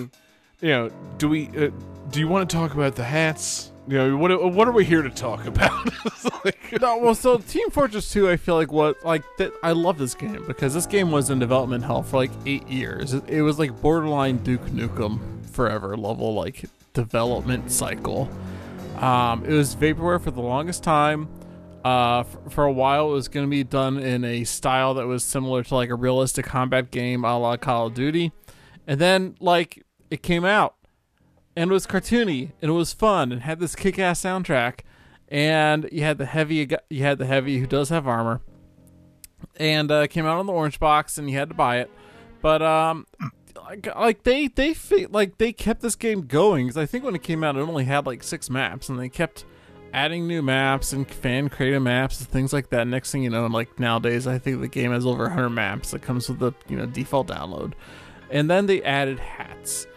you know, do we? Uh, do you want to talk about the hats? You know, what? What are we here to talk about? Like- No, well, so Team Fortress 2, I feel like what like. I love this game because this game was in development hell for like eight years. It, it was like borderline Duke Nukem forever level like development cycle. Um, it was vaporware for the longest time. Uh, for, for a while, it was going to be done in a style that was similar to like a realistic combat game, a la Call of Duty, and then like it came out and it was cartoony and it was fun and had this kick-ass soundtrack and you had the heavy you had the heavy who does have armor and uh, came out on the orange box and you had to buy it. But um like, like they they like they kept this game going because i think when it came out it only had like six maps and they kept adding new maps and fan created maps and things like that. Next thing you know like nowadays i think the game has over 100 maps that comes with the you know default download. And then they added hats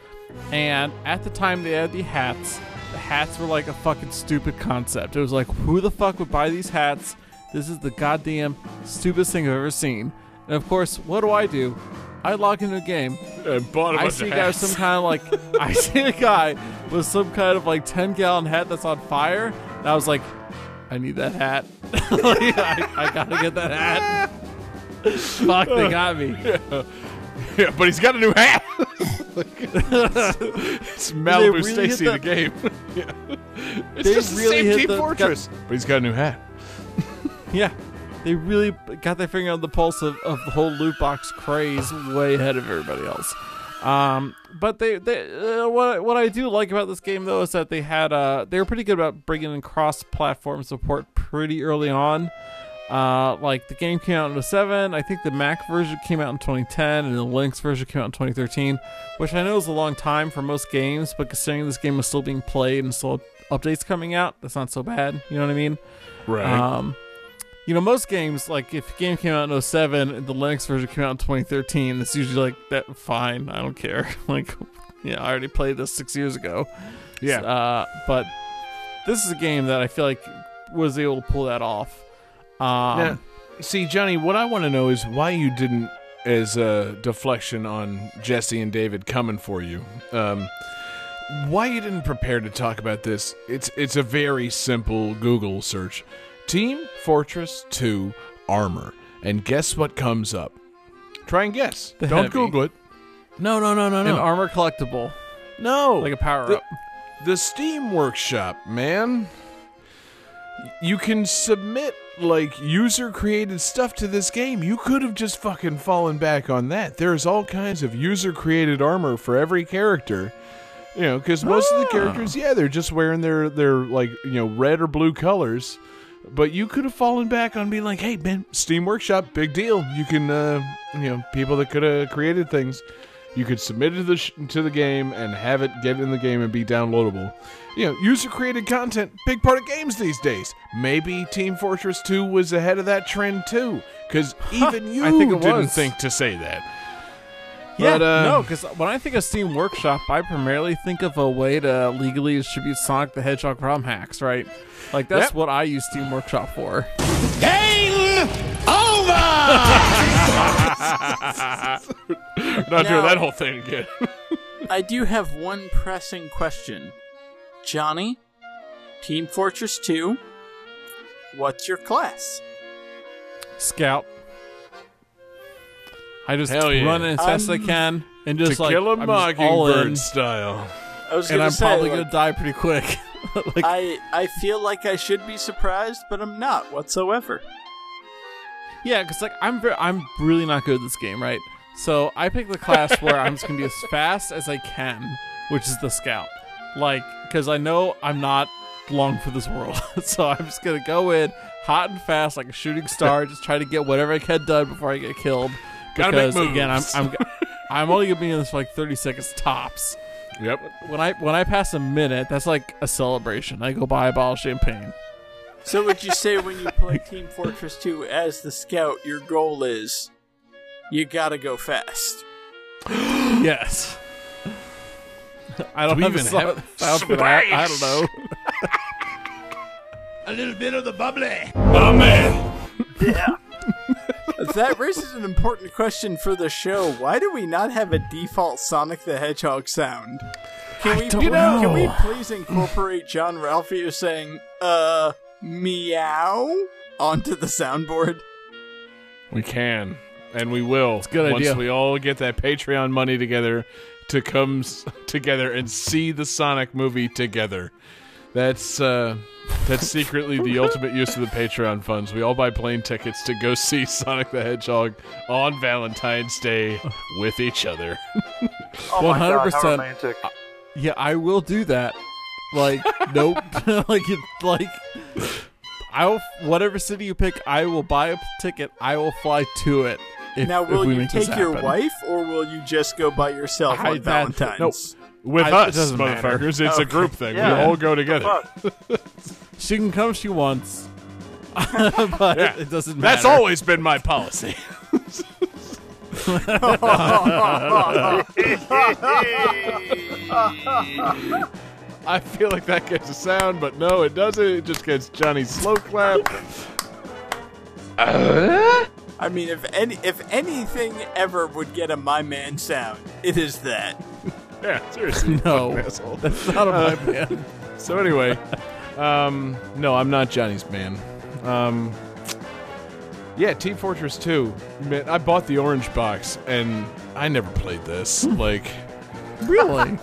and at the time they had the hats, the hats were like a fucking stupid concept. It was like, who the fuck would buy these hats? This is the goddamn stupidest thing I've ever seen. And of course, what do I do? I log into a game. I bought a I see a of guy with some kind of like, I see a guy with some kind of like 10 gallon hat that's on fire. And I was like, I need that hat. Like, I, I gotta get that hat. Fuck, they got me. yeah, but he's got a new hat. it's Malibu really Stacy the- the game. yeah. It's They just the really same Team the- got- Fortress, but he's got a new hat. Yeah. They really got their finger on the pulse of, of the whole loot box craze way ahead of everybody else. Um, but they, they uh, what what I do like about this game though is that they had uh they were pretty good about bringing in cross-platform support pretty early on. Uh, like the game came out in 07. I think the Mac version came out in 2010, and the Linux version came out in 2013, which I know is a long time for most games. But considering this game was still being played and still updates coming out, that's not so bad. You know what I mean? Right. Um, you know, most games, like if a game came out in 07 and the Linux version came out in 2013, it's usually like that. Fine, I don't care. like, yeah, I already played this six years ago. yeah. Uh, but this is a game that I feel like was able to pull that off. Um, Now, see, Johnny, what I want to know is why you didn't, as a deflection on Jesse and David coming for you, um, why you didn't prepare to talk about this. It's it's a very simple Google search. Team Fortress 2 Armor. And guess what comes up? Try and guess. The Don't heavy. Google it. No, no, no, no, an no. armor collectible, no. like a power The- up. The Steam Workshop, man. You can submit like user created stuff to this game. You could have just fucking fallen back on that. There's all kinds of user created armor for every character. You know, because most of the Ah. characters, yeah, they're just wearing their their like you know red or blue colors. But you could have fallen back on being like, "Hey, man, Steam Workshop, big deal. You can, uh, you know, people that could have created things, you could submit it to the sh- to the game and have it get in the game and be downloadable. You know, user created content, big part of games these days. Maybe Team Fortress 2 was ahead of that trend too, because even you I think it didn't was. think to say that. Yeah, But, uh, no, because when I think of Steam Workshop, I primarily think of a way to legally distribute Sonic the Hedgehog ROM hacks, right? Like that's Yep. what I use Steam Workshop for. Game over. Not doing that whole thing again. I do have one pressing question. Johnny, Team Fortress 2, what's your class? Scout. I just Hell yeah. run as fast as I can and just to like kill a I'm just all in, mockingbird style. I was and gonna I'm say, probably like, gonna die pretty quick. like, I I feel like I should be surprised, but I'm not whatsoever. Yeah, because like I'm ver- I'm really not good at this game, right? So I pick the class where I'm just gonna be as fast as I can, which is the scout. Like, because I know I'm not long for this world, so I'm just gonna go in hot and fast like a shooting star, just try to get whatever I can done before I get killed. Gotta make Because again, I'm. I'm I'm only gonna be in this for like 30 seconds tops. Yep. When I when I pass a minute, that's like a celebration. I go buy a bottle of champagne. So would you say when you play Team Fortress 2 as the scout, your goal is you gotta go fast? Yes. I don't we have a even sound, have sound for that. I don't know. A little bit of the bubbly. Yeah. That raises an important question for the show. Why do we not have a default Sonic the Hedgehog sound? Can we, don't you know, can we please incorporate Jean-Ralphio saying, uh, meow onto the soundboard? We can, and we will. It's a good once idea. we all get that Patreon money together to come s- together and see the Sonic movie together. That's uh, that's secretly the ultimate use of the Patreon funds. We all buy plane tickets to go see Sonic the Hedgehog on Valentine's Day with each other. Oh my god, how 100%. romantic. Yeah, I will do that. Like, nope. like, it, like, I'll whatever city you pick, I will buy a ticket. I will fly to it. If, now, will we you take your wife, or will you just go by yourself I- on that- Valentine's? With I- us, doesn't matter. motherfuckers. It's a group thing. Yeah. We all go together. She can come if she wants, but Yeah. it doesn't matter. That's always been my policy. I feel like that gets a sound, but no, it doesn't. It just gets Johnny's slow clap. Uh? I mean, if any if anything ever would get a my man sound, it is that. Yeah, seriously. No, asshole. that's not a my man. So anyway, um, no, I'm not Johnny's man. Um, yeah, Team Fortress 2. Man, I bought the orange box and I never played this. like, Really?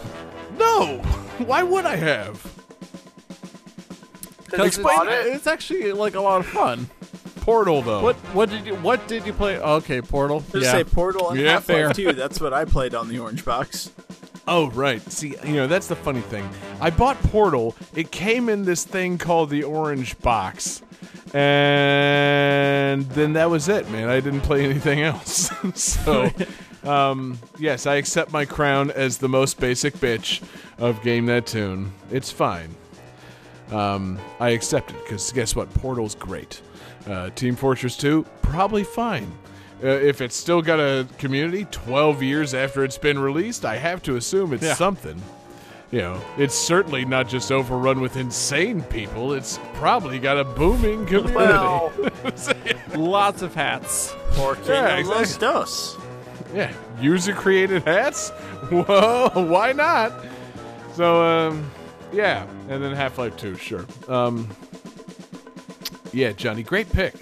no. Why would I have? Explain it. it's actually like a lot of fun. Portal though. What what did you what did you play? Okay, Portal. Just yeah. say Portal and Yeah, Half-Life 2. That's what I played on the orange box. Oh, right. See, you know, that's the funny thing. I bought Portal. It came in this thing called the Orange Box. And then that was it, man. I didn't play anything else. so, um, yes, I accept my crown as the most basic bitch of Game That Tune. It's fine. Um, I accept it because guess what? Portal's great. Uh, Team Fortress 2, probably fine. Uh, if it's still got a community 12 years after it's been released, I have to assume it's Yeah. something. You know, it's certainly not just overrun with insane people. It's probably got a booming community. Well, Lots of hats. Porque Yeah, no exactly. los dos. yeah, user created hats? Whoa, why not? So, um, yeah, and then Half Life 2, sure. Um, yeah, Johnny, great pick.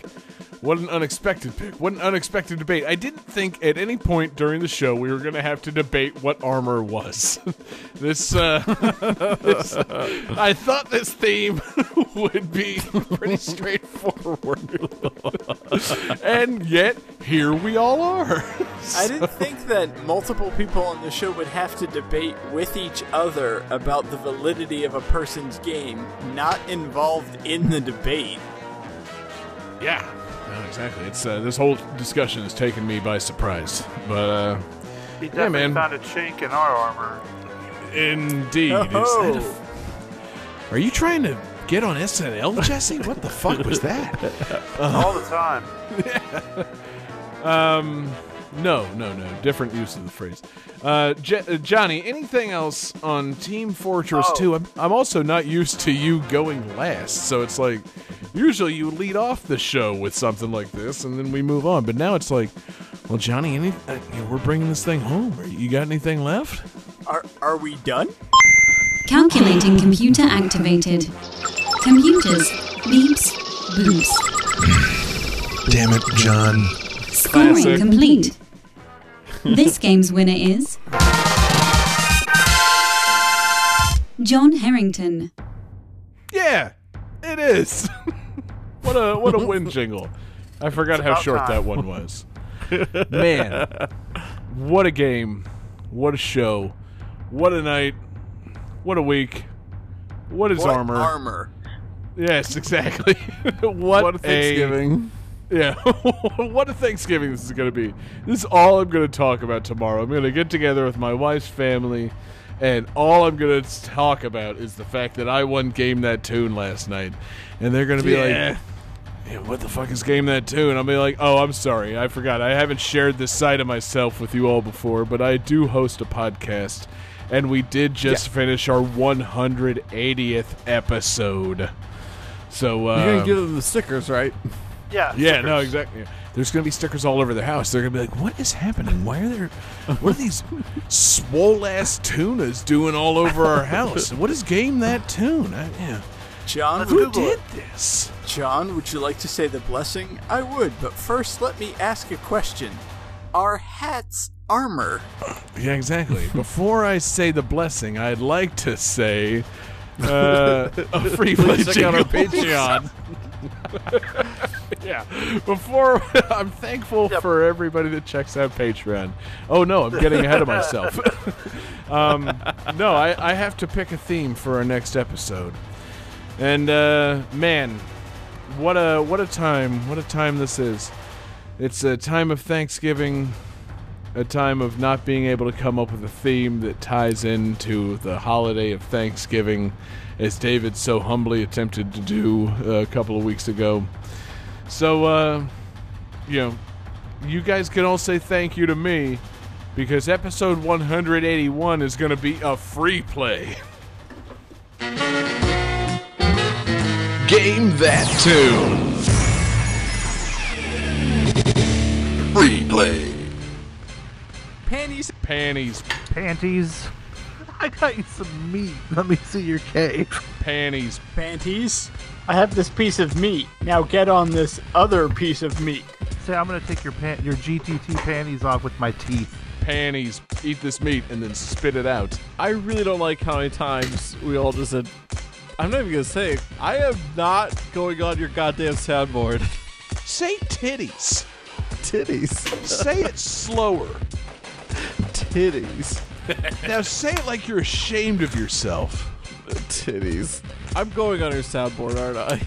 What an unexpected pick. What an unexpected debate. I didn't think at any point during the show we were going to have to debate what armor was. this, uh, this- I thought this theme would be pretty straightforward. and yet, here we all are. I didn't think that multiple people on the show would have to debate with each other about the validity of a person's game, not involved in the debate. Yeah, no, exactly. It's uh, this whole discussion has taken me by surprise, but uh, he definitely man. found a chink in our armor. indeed, Is that Oh, a- are you trying to get on SNL, Jesse? What the fuck was that? all the time. Um, No, no, no. Different use of the phrase. Uh, J- uh, Johnny, anything else on Team Fortress Oh. 2? I'm, I'm also not used to you going last, so it's like usually you lead off the show with something like this, and then we move on. But now it's like, well, Johnny, any, uh, you know, we're bringing this thing home. Are- You got anything left? Are are we done? Calculating computer activated. Computers. Beeps. Boops. Damn it, John. Scoring Classic. complete. this game's winner is. John Harrington. Yeah, it is. what a what a win jingle. I forgot how short time. that one was. Man, what a game. What a show. What a night. What a week. What is What armor? Armor. Yes, exactly. what, What a Thanksgiving. Yeah. what a Thanksgiving this is going to be. This is all I'm going to talk about tomorrow. I'm going to get together with my wife's family, and all I'm going to talk about is the fact that I won Game That Tune last night. And they're going to be Yeah. like, yeah, what the fuck is Game That Tune? I'll be like, oh, I'm sorry. I forgot. I haven't shared this side of myself with you all before, but I do host a podcast. And we did just finish our 180th episode. So, uh, You're gonna give them the stickers, right? Yeah. yeah, no, exactly. There's going to be stickers all over the house. They're going to be like, "What is happening? Why are there? What are these swole ass tunas doing all over our house? What is game that tune? I, yeah. John, Let's Who Google did it. this? John, would you like to say the blessing? I would, but first let me ask a question. Are hats armor? Yeah, exactly. Before I say the blessing, I'd like to say uh, a free play Please check out our. Patreon. yeah. Before I'm thankful Yep. for everybody that checks out Patreon. Oh no, I'm getting ahead of myself. um, no, I, I have to pick a theme for our next episode. And uh, man, what a what a time! What a time this is. It's a time of Thanksgiving, a time of not being able to come up with a theme that ties into the holiday of Thanksgiving, as David so humbly attempted to do uh, a couple of weeks ago. So, uh, you know, you guys can all say thank you to me because episode 181 is going to be a free play. Game that tune. Free play. Panties. Panties, Panties. I got you some meat. Let me see your cake. panties. Panties. I have this piece of meat. Now get on this other piece of meat. Say, I'm gonna take your pan- your GTT panties off with my teeth. Panties. Eat this meat and then spit it out. I really don't like how many times we all just said. I'm not even gonna say it. I am not going on your goddamn soundboard. Say titties. Titties. Say it slower. Titties. Now say it like you're ashamed of yourself. Titties. I'm going on your soundboard, aren't I?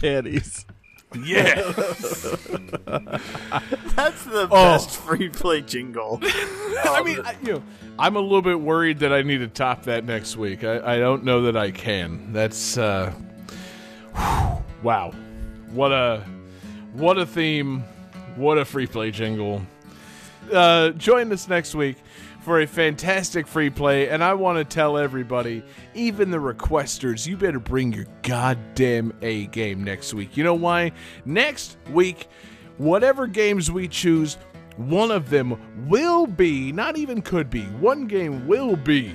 Panties. Yeah. That's the Oh. best free play jingle. I mean, I, you know, I'm a little bit worried that I need to top that next week. I, I don't know that I can. That's uh, wow. What a what a theme. What a free play jingle. Uh, join us next week for a fantastic free play, and I want to tell everybody, even the requesters, you better bring your goddamn A game next week. You know why? Next week, whatever games we choose, one of them will be, not even could be, one game will be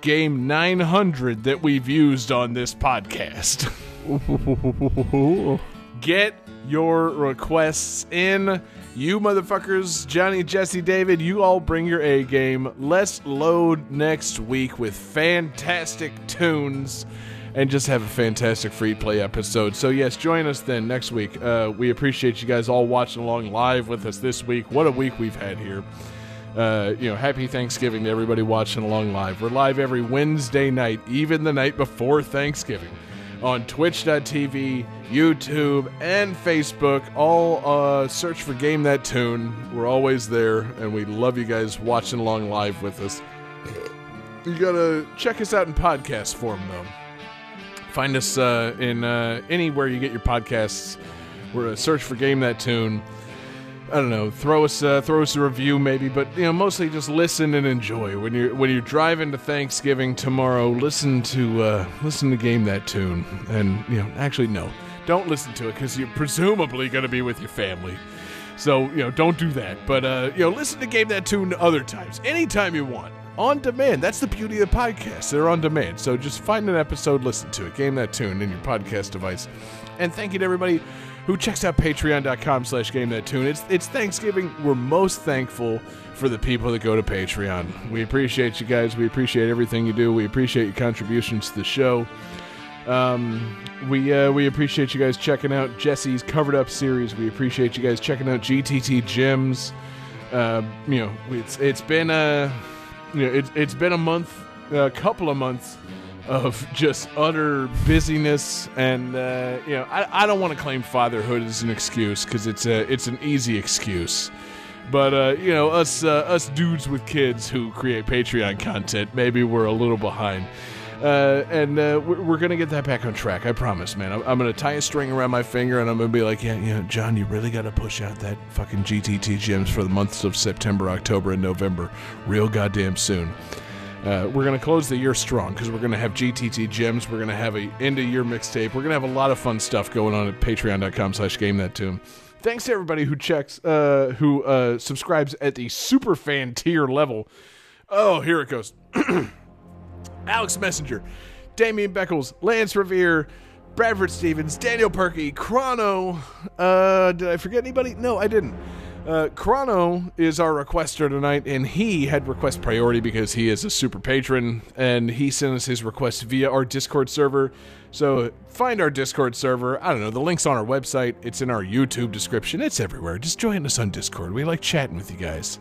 game 900 that we've used on this podcast. Get your requests in. You motherfuckers, Johnny, Jesse, David, you all bring your A game. Let's load next week with fantastic tunes and just have a fantastic free play episode. So, yes, join us then next week. Uh, we appreciate you guys all watching along live with us this week. What a week we've had here. Uh, you know, happy Thanksgiving to everybody watching along live. We're live every Wednesday night, even the night before Thanksgiving, on twitch.tv, YouTube, and Facebook. All uh, search for Game That Tune. We're always there, and we love you guys watching along live with us. You gotta check us out in podcast form, though. Find us uh, in uh, anywhere you get your podcasts. We're a search for Game That Tune. I don't know, throw us uh, throw us a review maybe, but you know, mostly just listen and enjoy. When you're when you're driving to Thanksgiving tomorrow, listen to uh, listen to Game That Tune, and you know, actually no, don't listen to it because you're presumably going to be with your family. So you know, don't do that. But uh, you know, listen to Game That Tune other times, anytime you want, on demand. That's the beauty of the podcast; they're on demand. So just find an episode, listen to it, Game That Tune in your podcast device. And thank you to everybody who checks out patreon.com slash game that tune. It's, it's thanksgiving. We're most thankful for the people that go to patreon. We appreciate you guys. We appreciate everything you do. We appreciate your contributions to the show. Um, we uh, we appreciate you guys checking out jesse's covered up series. We appreciate you guys checking out gtt gems. Uh, you know it's it's been a you know it's, it's been a month a couple of months of just utter busyness and uh, you know I, I don't want to claim fatherhood as an excuse because it's a it's an easy excuse. But uh, you know us uh, us dudes with kids who create patreon content maybe we're a little behind. Uh, and uh, we're, gonna get that back on track i promise man. I'm, I'm gonna tie a string around my finger and i'm gonna be like yeah you know john you really gotta push out that fucking gtt gems for the months of september october and november real goddamn soon uh, we're going to close the year strong because we're going to have GTT gems. We're going to have a end of year mixtape. We're going to have a lot of fun stuff going on at patreon.com slash game that tune. Thanks to everybody who checks, uh, who uh, subscribes at the super fan tier level. Oh, here it goes. Alex Messenger, Damian Beckles, Lance Riviere, Bradford Stephens, Daniel Perkey, Chrono. Uh, did I forget anybody? No, I didn't. Uh, Chrono is our requester tonight, and he had request priority because he is a super patron, and he sent us his request via our Discord server. So find our Discord server. I don't know, the link's on our website, it's in our YouTube description, it's everywhere. Just join us on Discord. We like chatting with you guys.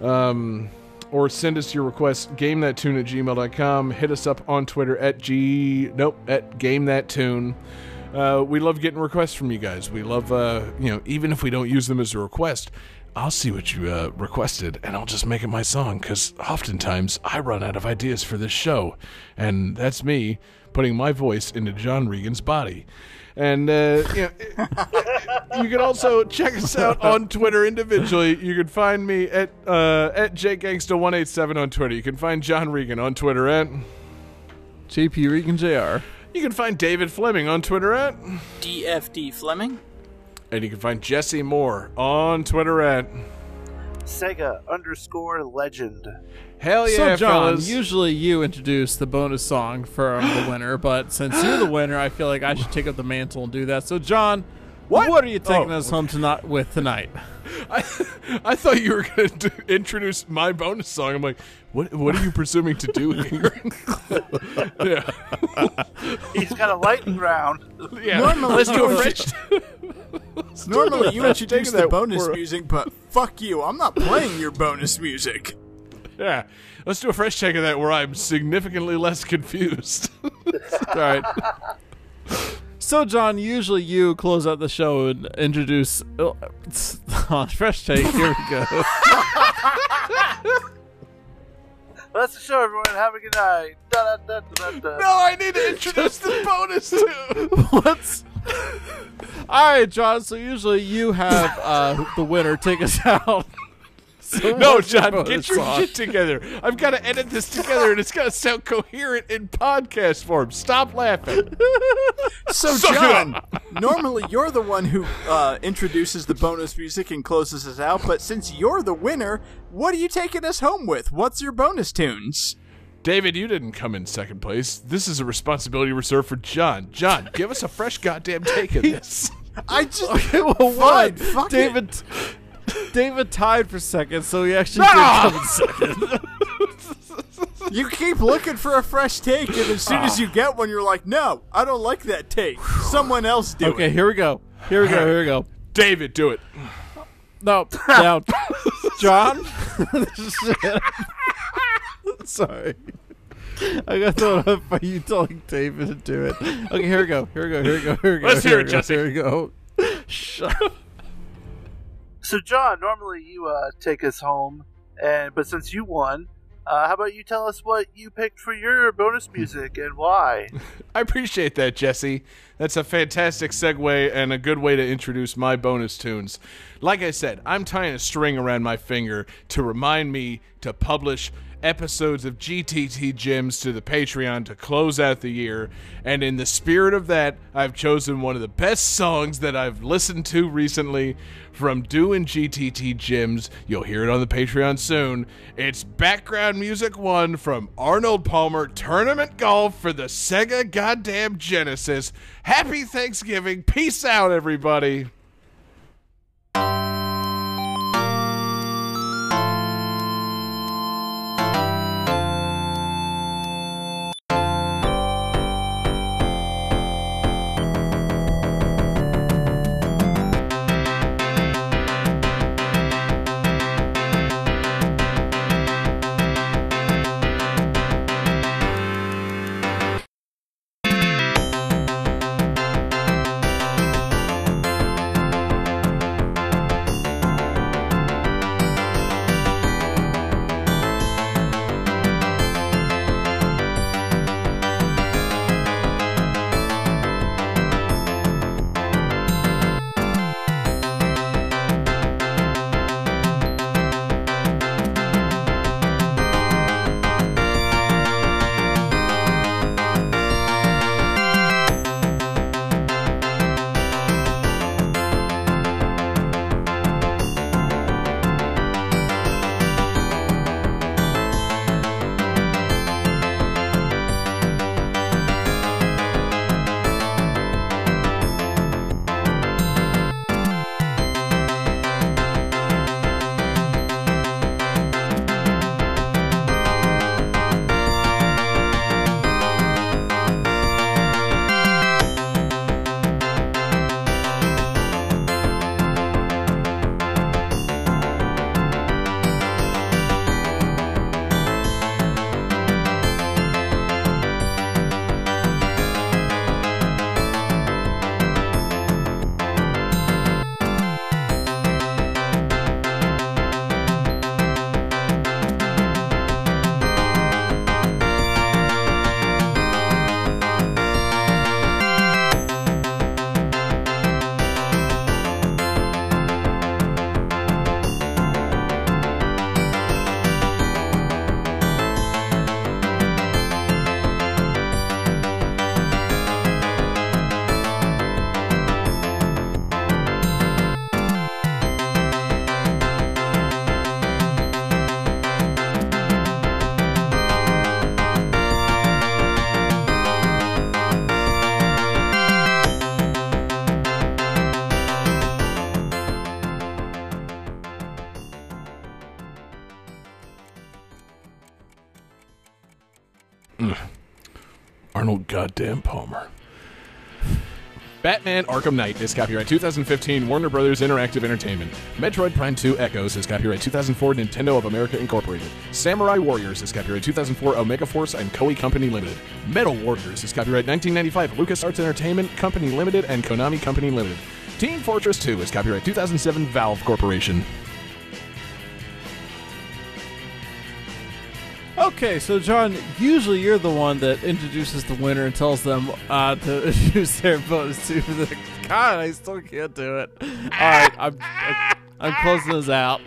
Um, or send us your request, gamethattune at gmail.com. Hit us up on Twitter at G. Nope, at gamethattune. Uh, we love getting requests from you guys. We love, uh, you know, even if we don't use them as a request, I'll see what you uh, requested and I'll just make it my song because oftentimes I run out of ideas for this show. And that's me putting my voice into John Regan's body. And uh, you, know, you can also check us out on Twitter individually. You can find me at uh, at jgangsta187 on Twitter. You can find John Regan on Twitter at JP Regan Jr. You can find David Fleming on Twitter at DFD Fleming. And you can find Jesse Moore on Twitter at Sega underscore legend. Hell yeah, so, John, fellas. usually you introduce the bonus song for the winner, but since you're the winner, I feel like I should take up the mantle and do that. So, John, What? what, are you taking Oh, us home tonight with tonight? I, I thought you were going to introduce my bonus song. I'm like, what What are you presuming to do here? yeah. He's got a lightning round. yeah. Normally- Let's do a fresh. Normally you Let's introduce the bonus for- music, but fuck you, I'm not playing your bonus music. Yeah. Let's do a fresh take of that where I'm significantly less confused. All right. So, John, usually you close out the show and introduce oh, on Fresh Take. Here we go. That's the show, everyone. Have a good night. Da, da, da. No, I need to introduce the bonus too. What's all right, John? So usually you have uh, the winner take us out. So No, John, get your song? shit together. I've got to edit this together, and it's got to sound coherent in podcast form. Stop laughing. So, Suck John, normally you're the one who uh, introduces the bonus music and closes us out, but since you're the winner, what are you taking us home with? What's your bonus tunes? David, you didn't come in second place. This is a responsibility reserved for John. John, give us a fresh goddamn take of this. I just. Okay, well, Fine, one, fuck David. Tied for second, so he actually Ah! did come in second. You keep looking for a fresh take, and as soon as you get one, you're like, no, I don't like that take. Someone else do okay, it. Okay, here we go. Here we go. Here we go. David, do it. No, John. Sorry. I got thrown off by you telling David to do it. Okay, here we go. Here we go. Here we go. Here we go. Let's here hear we it, go, Jesse. Here we go. Shut up. So, John, normally you uh, take us home, and but since you won, Uh, how about you tell us what you picked for your bonus music and why? I appreciate that, Jesse. That's a fantastic segue and a good way to introduce my bonus tunes. Like I said, I'm tying a string around my finger to remind me to publish episodes of GTT Gems to the Patreon to close out the year. And in the spirit of that, I've chosen one of the best songs that I've listened to recently from doing GTT Gems. You'll hear it on the Patreon soon. It's background music one from Arnold Palmer Tournament Golf for the Sega Goddamn Genesis. Happy Thanksgiving. Peace out, everybody. Batman Arkham Knight is copyright 2015 Warner Brothers Interactive Entertainment. Metroid Prime 2 Echoes is copyright 2004 Nintendo of America Incorporated. Samurai Warriors is copyright 2004 Omega Force and Koei Company Limited. Metal Warriors is copyright 1995 LucasArts Entertainment Company Limited and Konami Company Limited. Team Fortress 2 is copyright 2007 Valve Corporation. Okay, so John, usually you're the one that introduces the winner and tells them uh, to introduce their bonus to the God, I still can't do it. All right, I'm, I'm closing this out.